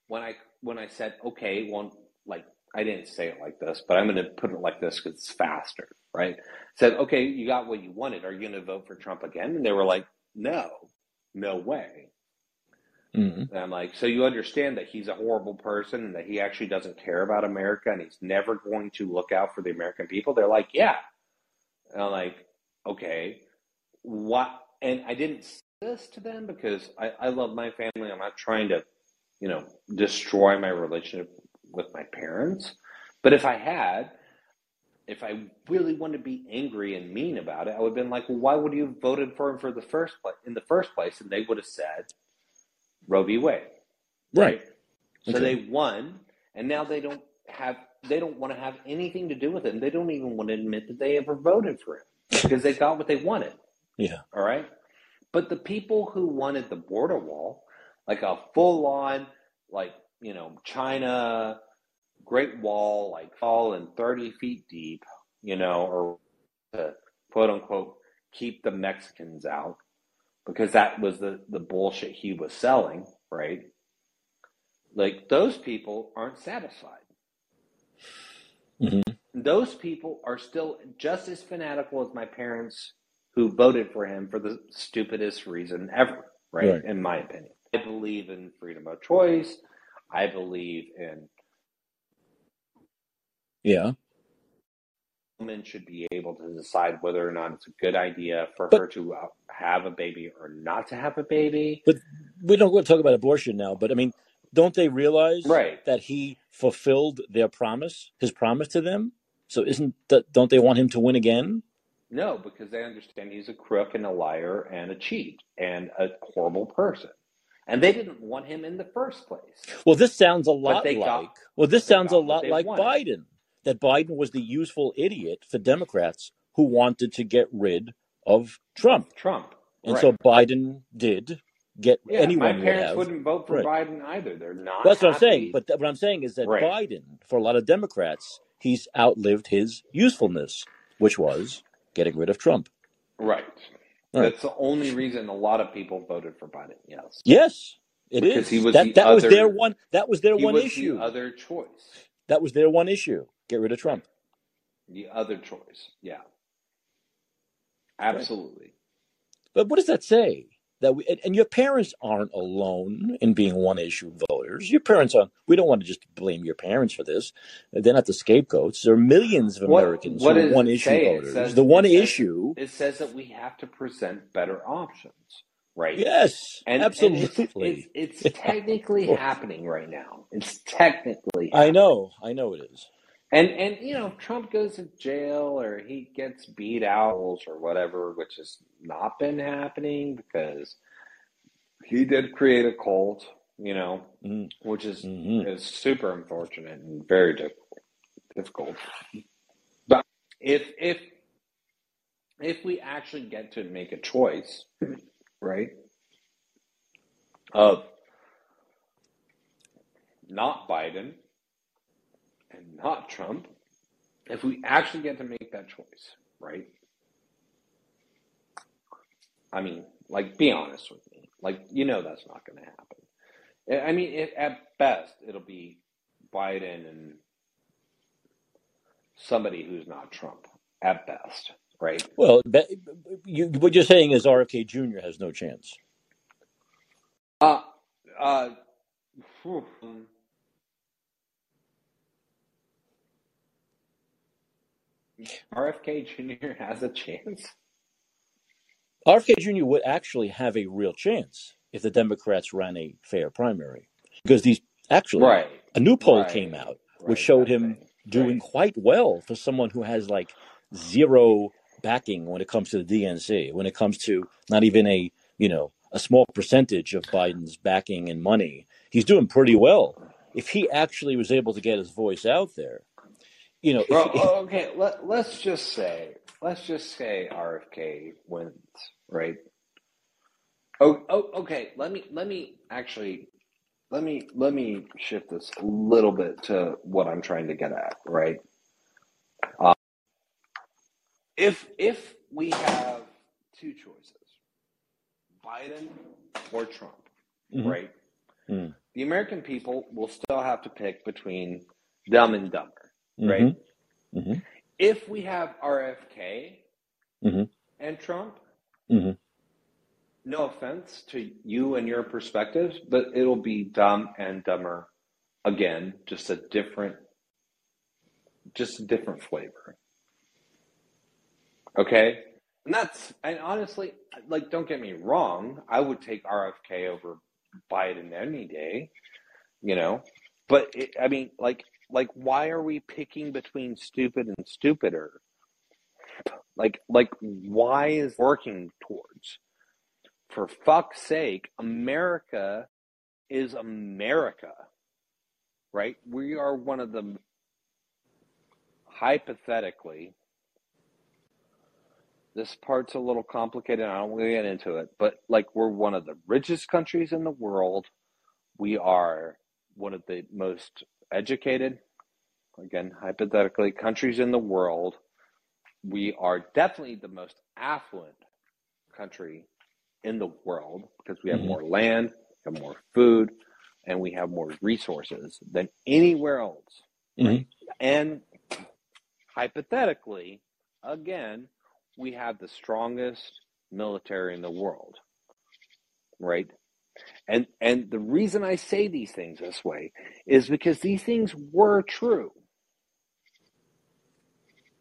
when I when I said okay, well, like I didn't say it like this, but I'm going to put it like this because it's faster, right? Said okay, you got what you wanted. Are you going to vote for Trump again? And they were like, no, no way. hmm And I'm like, so you understand that he's a horrible person and that he actually doesn't care about America and he's never going to look out for the American people? They're like, yeah. And I'm like, okay, what? And I didn't say this to them because I, I love my family. I'm not trying to, you know, destroy my relationship with my parents. But if I had, if I really wanted to be angry and mean about it, I would have been like, well, why would you have voted for him for the first place in the first place? And they would have said Roe v. Wade, Right. So Okay. they won, and now they don't have they don't want to have anything to do with it, and they don't even want to admit that they ever voted for him because they got what they wanted. Yeah. All right, but the people who wanted the border wall, like a full on, like you know, China Great Wall, like all in thirty feet deep, you know, or to quote unquote keep the Mexicans out because that was the the bullshit he was selling, right? Like those people aren't satisfied. Mhm. those people are still just as fanatical as my parents who voted for him for the stupidest reason ever, right? Right. In my opinion. I believe in freedom of choice. I believe in Yeah. woman should be able to decide whether or not it's a good idea for But- her to uh, have a baby or not to have a baby. But we don't want to talk about abortion now, but I mean, don't they realize Right. that he fulfilled their promise, his promise to them? So isn't that don't they want him to win again? No, because they understand he's a crook and a liar and a cheat and a horrible person. And they didn't want him in the first place. Well, this sounds a lot like got- well, this sounds a lot like wanted. Biden. That Biden was the useful idiot for Democrats who wanted to get rid of Trump, Trump. and right. so Biden did get yeah, anyone my would parents have. wouldn't vote for Right. Biden either. They're not. That's what I'm saying. But th- what I'm saying is that Right. Biden, for a lot of Democrats, he's outlived his usefulness, which was getting rid of Trump. right. Right. That's the only reason a lot of people voted for Biden. Yes. Yes, it is. Because he was that the that was their one. That was their He one was issue. the other choice. that was their one issue. Get rid of Trump. The other choice. Yeah. Absolutely. But what does that say? That we and, and your parents aren't alone in being one issue voters. Your parents are. We don't want to just blame your parents for this. They're not the scapegoats. There are millions of What- Americans what who are one issue? Voters. says- the one it says- issue. It says that we have to present better options, right? Yes, And, absolutely. and it's, it's, it's technically happening right now. It's technically. I know. I know it is. And and you know, Trump goes to jail or he gets beat out or whatever, which has not been happening because he did create a cult, you know, Mhm. which is Mhm. is super unfortunate and very difficult. difficult. But if if if we actually get to make a choice, right, of not Biden and not Trump, if we actually get to make that choice, right? I mean, like, be honest with me. Like, you know that's not going to happen. I- mean, it, at best, it'll be Biden and somebody who's not Trump. At best, right? Well, that, you, what you're saying is RFK Jr. has no chance. Uh, uh. RFK Jr. has a chance. RFK Jr. would actually have a real chance if the Democrats ran a fair primary, because these actually Right. a new poll Right. came out Right, which showed that him thing. doing quite well for someone who has like zero backing when it comes to the DNC, when it comes to not even a you know a small percentage of Biden's backing and money. He's doing pretty well. If he actually was able to get his voice out there, you know, Well, he- oh, okay. Let Let's just say, let's just say RFK wins, right? Oh, oh, okay. Let me let me actually let me let me shift this a little bit to what I'm trying to get at, right? Uh, if if we have two choices, Biden or Trump, Mhm. right? Mm. The American people will still have to pick between Dumb and Dumber, right? Mhm. Mhm. If we have RFK Mhm. and Trump, Mhm. no offense to you and your perspectives, but it'll be dumb and dumber again, just a different just a different flavor. Okay? And that's and honestly, like don't get me wrong, I would take RFK over Biden any day, you know. But it, I mean, like like why are we picking between stupid and stupider? Like like why is working towards? For fuck's sake, America is America. Right? We are one of the hypothetically this part's a little complicated. I don't want to get into it, but like we're one of the richest countries in the world. We are one of the most educated, again, hypothetically, countries in the world. We are definitely the most affluent country in the world because we have Mhm. more land, we have more food, and we have more resources than anywhere else. Mhm. And hypothetically, again, we have the strongest military in the world, right? And and the reason I say these things this way is because these things were true.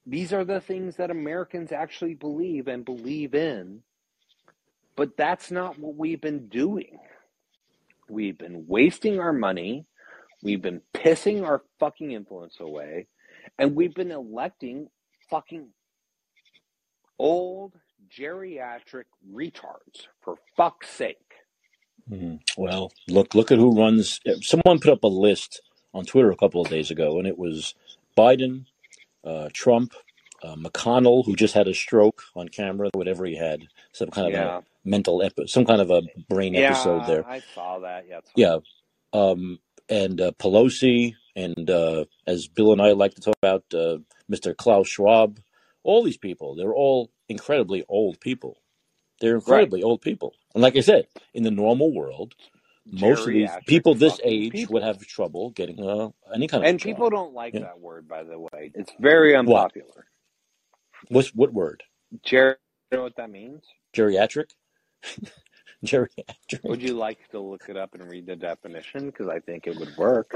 These are the things that Americans actually believe and believe in. But that's not what we've been doing. We've been wasting our money. We've been pissing our fucking influence away. And we've been electing fucking old geriatric retards for fuck's sake. Mhm. Well, look look at who runs. Someone put up a list on Twitter a couple of days ago, and it was Biden, uh, Trump, uh, McConnell, who just had a stroke on camera, whatever he had, some kind of a mental episode, some kind of a brain episode there. I saw that. Yeah. Yeah, um, and uh, Pelosi, and uh, as Bill and I like to talk about, uh, Mr. Klaus Schwab, all these people, they're all incredibly old people. They're Right. incredibly old people. And like I said, in the normal world, most of these Geriatric people this fucking age people. would have trouble getting uh, any kind of And job. people don't like Yeah. that word, by the way. It's very unpopular. What's what word? Ger- you know what that means? Geriatric? Geriatric? Would you like to look it up and read the definition? Because I think it would work.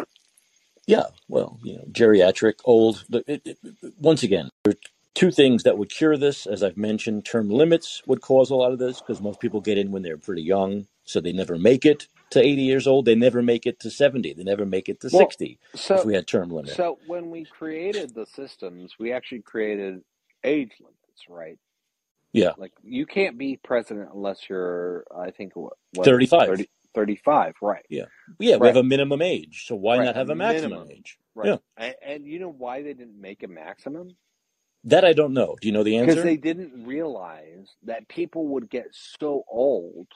Yeah, well, you know, geriatric, old. the- It, it, once again, there are two things that would cure this. As I've mentioned, term limits would cause a lot of this because most people get in when they're pretty young, so they never make it to 80 years old. They never make it to 70. They never make it to Well, 60 if so we had term limit. so when we created the systems, we actually created age limits, right? Yeah, Like you can't be president unless you're, I think, what, what 35. 30, 35, right? Yeah, yeah, we have a minimum age, so why Right, not have a a maximum minimum. age? Right. Yeah, And, and you know why they didn't make a maximum? That I don't know. Do you know the answer? Because they didn't realize that people would get so old.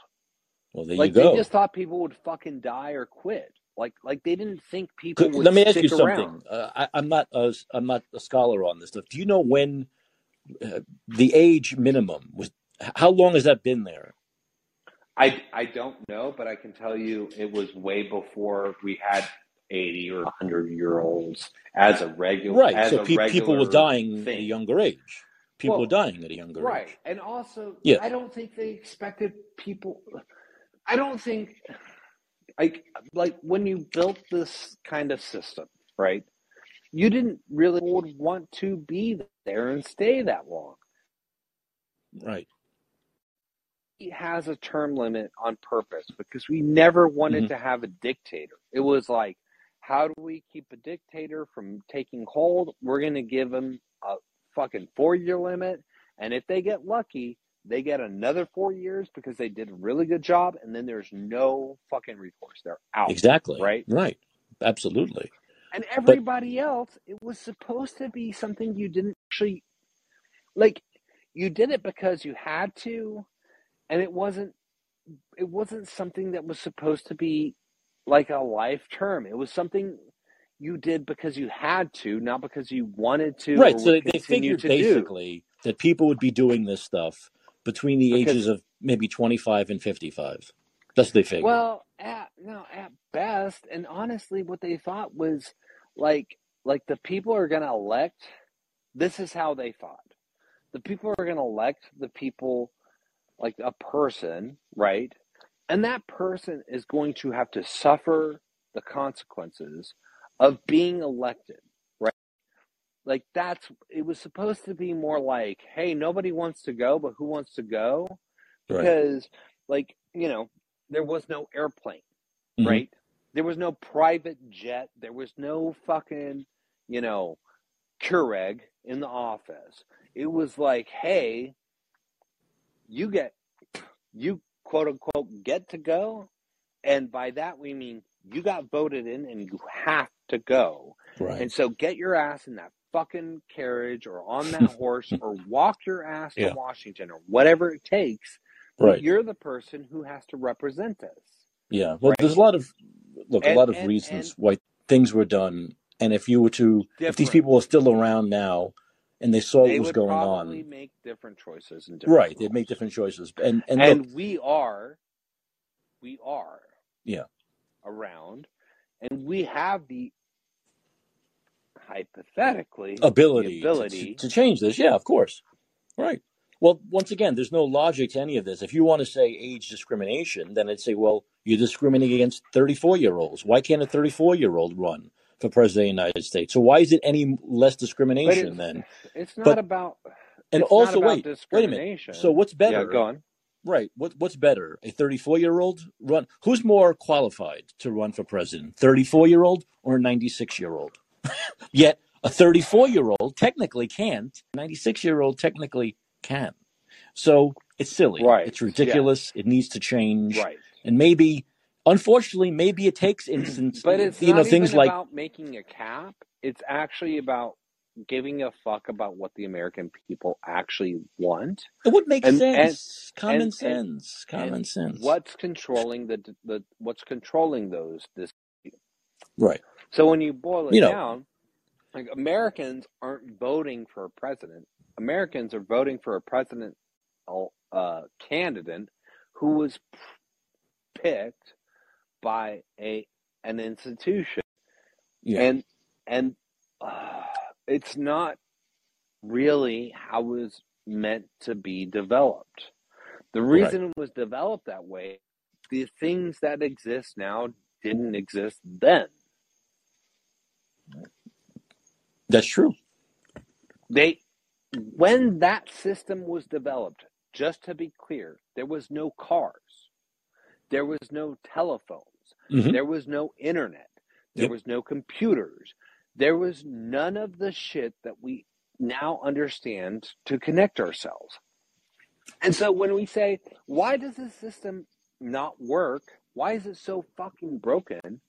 Well, there Like you go. they just thought people would fucking die or quit. Like like they didn't think people Could- would let me ask stick you something. Uh, I, I'm not a, I'm not a scholar on this stuff. Do you know when uh, the age minimum was? How long has that been there? I I don't know, but I can tell you it was way before we had eighty or hundred year olds as a regular Right. So pe- people were dying at a younger age. People were dying at a younger right, age. Right and also Yeah. I don't think they expected people. I don't think like like when you built this kind of system, right? You didn't really would want to be there and stay that long. Right. It has a term limit on purpose because we never wanted hmm to have a dictator. It was like, how do we keep a dictator from taking hold? We're going to give them a fucking four year limit. And if they get lucky, they get another four years because they did a really good job. And then there's no fucking recourse. They're out, Exactly. right? Right. Absolutely. And But everybody else, it was supposed to be something you didn't actually like. You did it because you had to, and it wasn't. It wasn't something that was supposed to be like a life term. It was something you did because you had to, not because you wanted to right. So they, figured to do. basically that people would be doing this stuff between the Because ages of maybe 25 and 55. That's what they figured. Well, at no, at best, and honestly, what they thought was like like the people are gonna elect. This is how they thought. The people are gonna elect the people like a person, right? And that person is going to have to suffer the consequences of being elected, right? Like that's it was supposed to be more like, hey, nobody wants to go, but who wants to go? right. Because like, you know, there was no airplane, hmm right? There was no private jet. There was no fucking, you know, Keurig in the office. It was like, hey, you get, you quote unquote get to go. And by that, we mean you got voted in and you have to go. Right. And so get your ass in that fucking carriage or on that horse or walk your ass to yeah. Washington or whatever it takes. Right. you're the person who has to represent us, Yeah. Well, right? there's a lot of look, a lot of and reasons and why things were done. And if you were to, if these people were still around now and they saw what was going probably on, make different choices and different right, they'd make different choices. And and look, we are, we are yeah, around, and we have the hypothetically ability, the ability to, to, to change this. Yeah, of course. Right. Well, once again, there's no logic to any of this. If you want to say age discrimination, then I'd say, well, you're discriminating against 34 year olds. Why can't a 34 year old run for president of the United States? So why is it any less discrimination it's, then? It's not but, about. And also, wait, wait a minute. So what's better? Yeah, go on. Right. What what's better? A 34 year old run? Who's more qualified to run for president? 34 year old or a 96 year old? Yet a 34 year old technically can't. 96 year old technically can. So it's silly. Right. It's ridiculous. Yeah. It needs to change. Right. And maybe, unfortunately, maybe it takes instance. but it's you know things like about making a cap. It's actually about giving a fuck about what the American people actually want. It would make and, sense. And, common and, sense. common sense. What's controlling the the what's controlling those this right. So when you boil it you know, down, like Americans aren't voting for a president. Americans are voting for a president uh, candidate who was picked by a an institution. Yeah. And and uh, it's not really how it was meant to be developed. The reason right. it was developed that way, the things that exist now didn't exist then. That's true. They when that system was developed, just to be clear, there was no cars. There was no telephones. Mhm. There was no internet. There Yep. was no computers. There was none of the shit that we now understand to connect ourselves. And so when we say, why does this system not work? Why is it so fucking broken?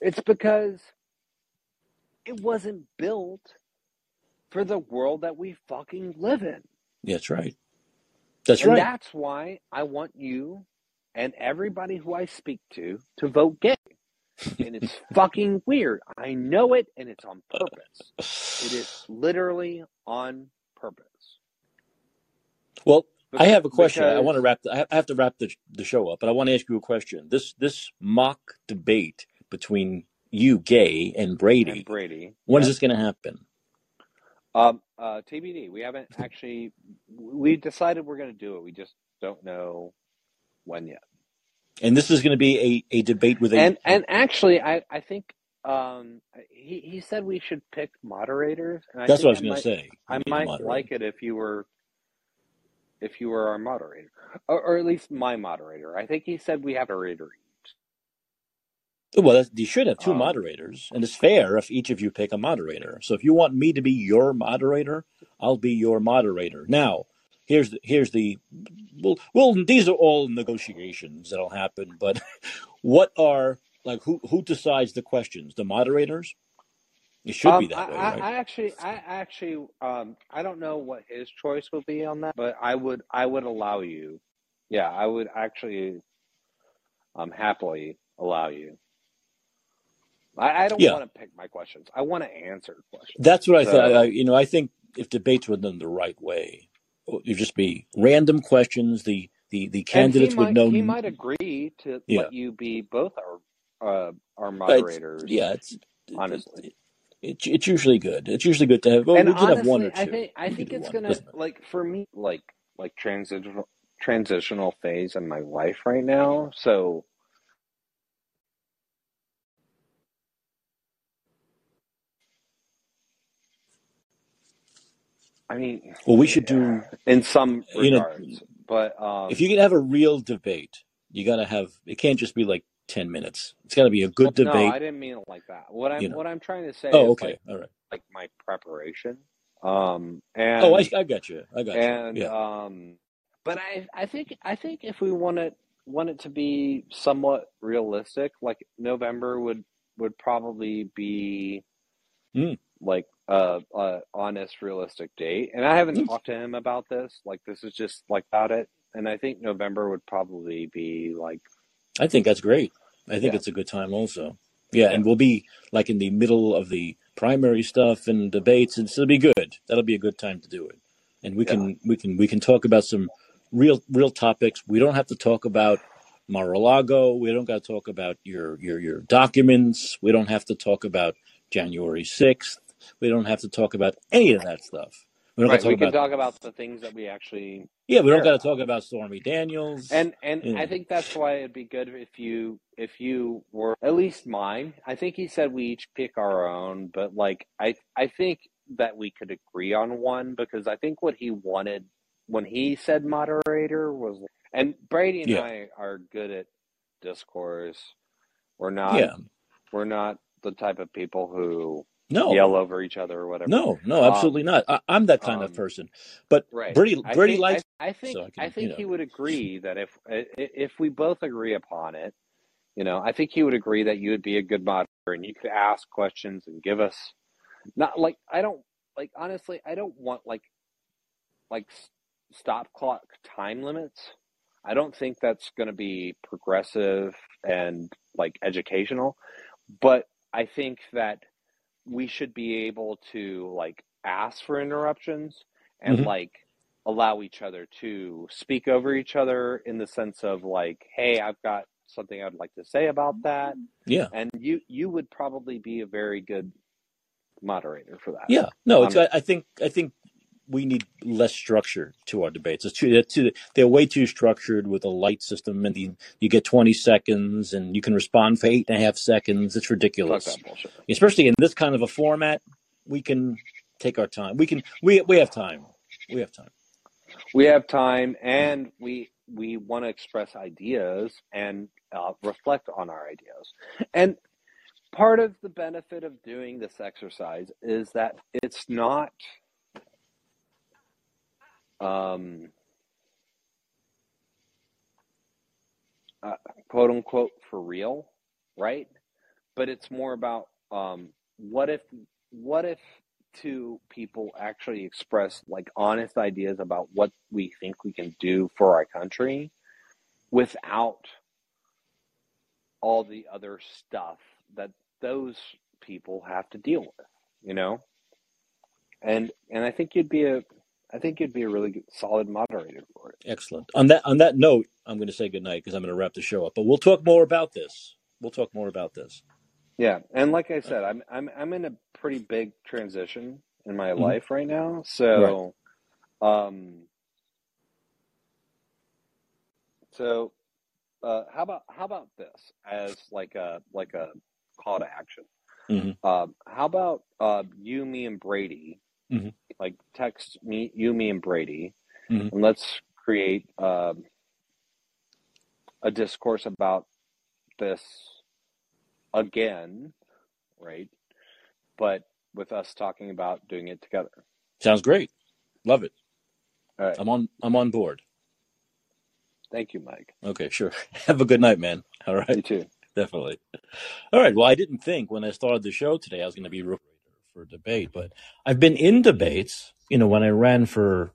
It's because it wasn't built for the world that we fucking live in. That's right. That's and right. that's why I want you and everybody who I speak to to vote gay. And it's fucking weird. I know it and it's on purpose. It is literally on purpose. Well, I have a question. I want to wrap. The, I have- to wrap the, the show up, but I want to ask you a question. This this mock debate between you, Gay, and and Brady. Brady, When is yes. this going to happen? Um, uh, TBD. We haven't actually. We decided we're going to do it. We just don't know when yet. And this is going to be a, a debate with a. And and actually, I I think um he he said we should pick moderators, and I That's what I was going to say. I might like it if you were if you were our moderator, or, or at least my moderator. I think he said we have a moderator. Well, you should have two Um, moderators, and it's fair if each of you pick a moderator. So if you want me to be your moderator, I'll be your moderator. Now, here's the, here's the well, well, these are all negotiations that'll happen. But what are like who who decides the questions? The moderators? It should be Um, I, that way, I, right? I actually, I actually, um, I don't know what his choice would be on that, but I would, I would allow you. Yeah, I would actually, um, happily allow you. I, I don't Yeah, want to pick my questions. I want to answer questions. that's what I thought. I, you know, I think if debates were done the right way, it'd just be random questions. The the the and he candidates would might, know. he might agree to Yeah, let you be both our, uh, our it's moderators. yeah, it's Honestly. it, it's it's usually good. It's usually good to have. Well, And we can have one honestly, or I think I think it's one. gonna like for me like like transitional transitional phase in my life right now. So I mean, Well, we should do. in some You know, regards, but if um, you can have a real debate, you got to have. It can't just be like ten minutes. It's got to be a good well, no, I didn't mean it like that. What I'm know. what I'm trying to say Oh, is like okay, all right. like my preparation, um, Oh, I I got you. I got you. and Yeah. um, but I I think I think if we want it want it to be somewhat realistic, like November would would probably be Mm. like a, a honest, realistic date. And I haven't Mm. talked to him about this. Like this is just like about it. And I think November would probably be like I think that's great. I think yeah, it's a good time also. Yeah, yeah, and we'll be like in the middle of the primary stuff and debates, and so it'll be good. That'll be a good time to do it. And we yeah. can we can we can talk about some real real topics. We don't have to talk about Mar-a-Lago. We don't got to talk about your your your documents. We don't have to talk about January sixth. We don't have to talk about any of that stuff. We don't Right. We can about talk about the things that we actually yeah. We don't got to talk about Stormy Daniels. And and You I think that's why it'd be good if you if you were at least mine. I think he said we each pick our own, but like I I think that we could agree on one because I think what he wanted when he said moderator was and Brady and yeah, I are good at discourse. We're not yeah. we're not the type of people who No, yell over each other or whatever. no, no, Um absolutely not. I, I'm that kind of um person. But Right. Brady, I think likes, I I think so I I can, you think know, he would agree that if i- i- if we both agree upon it, you know, I think he would agree that you would be a good moderator and you could ask questions and give us not like I don't like honestly I don't want like like stop clock time limits. I don't think that's going to be progressive and like educational, but I think that we should be able to like ask for interruptions and hmm like allow each other to speak over each other in the sense of like hey i've got something i'd like to say about that yeah, and you you would probably be a very good moderator for that yeah. No, it's. I, I think. I think we need less structure to our debates. It's too, they're, too, they're way too structured with a light system, and the, you get 20 seconds, and you can respond for eight and a half seconds. It's ridiculous, especially in this kind of a format. We can take our time. We can. We we have time. We have time. we have time and we we want to express ideas and uh, reflect on our ideas and part of the benefit of doing this exercise is that it's not um, uh, quote unquote for real, right? But it's more about um, what if what if two people actually express like honest ideas about what we think we can do for our country without all the other stuff that those people have to deal with, you know? And and I think you'd be a I think you'd be a really good, solid moderator for it. Excellent. On that on that note, I'm going to say goodnight because I'm going to wrap the show up. But we'll talk more about this. We'll talk more about this. Yeah, and like I said, I'm I'm I'm in a pretty big transition in my Mhm. life right now. Right. So, um, so uh, how about how about this as like a like a call to action? hmm Um, how about uh, you, me, and Brady? Hmm Like text me, you, me, and Brady, hmm and let's create um, a discourse about this again, right? But with us talking about doing it together. Sounds great. Love it. All right. I'm on. I'm on board. Thank you, Mike. Okay, sure. Have a good night, man. All right, You too. definitely. All right. Well, I didn't think when I started the show today I was going to be for debate, but I've been in debates. You know, when I ran for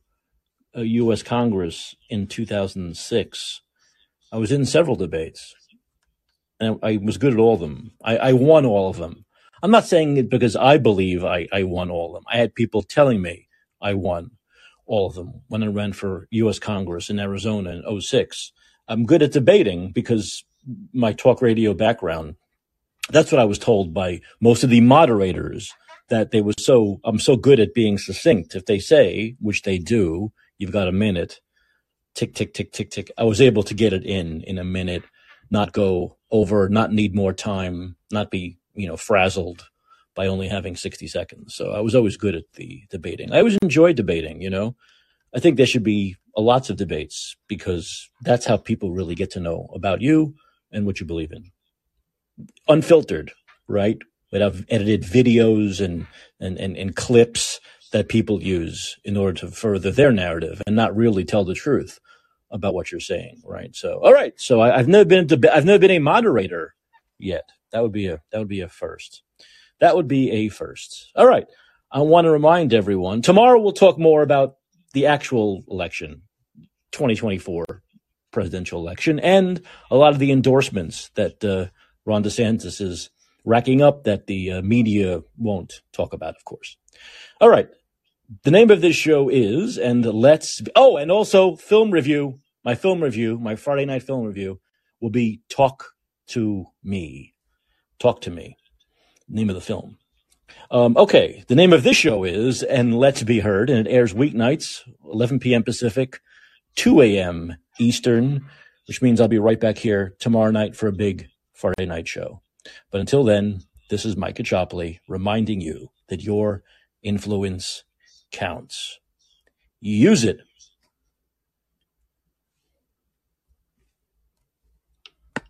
a U.S. Congress in 2006, I was in several debates, and I was good at all of them. I, I won all of them. I'm not saying it because I believe I, I won all of them. I had people telling me I won all of them when I ran for U.S. Congress in Arizona in 06. I'm good at debating because my talk radio background. That's what I was told by most of the moderators that they were so I'm so good at being succinct. If they say, which they do, you've got a minute, tick tick tick tick tick. I was able to get it in in a minute, not go over, not need more time, not be you know frazzled by only having 60 seconds. So I was always good at the debating. I always enjoyed debating. You know, I think there should be lots of debates because that's how people really get to know about you and what you believe in, unfiltered, right? Without edited videos and and and, and clips that people use in order to further their narrative and not really tell the truth about what you're saying, right? So, all right. So I, I've never been a I've never been a moderator yet. That would be a that would be a first. That would be a first. All right. I want to remind everyone tomorrow we'll talk more about the actual election, 2024 presidential election, and a lot of the endorsements that uh, Ron DeSantis is racking up that the uh, media won't talk about, of course. All right. The name of this show is, and let's, oh, and also film review. My film review, my Friday night film review will be Talk to Me. Talk to Me, name of the film. Um, okay, the name of this show is And Let's Be Heard, and it airs weeknights, 11 p.m. Pacific, 2 a.m. Eastern, which means I'll be right back here tomorrow night for a big Friday night show. But until then, this is Mike Caccioppoli reminding you that your influence counts. Use it.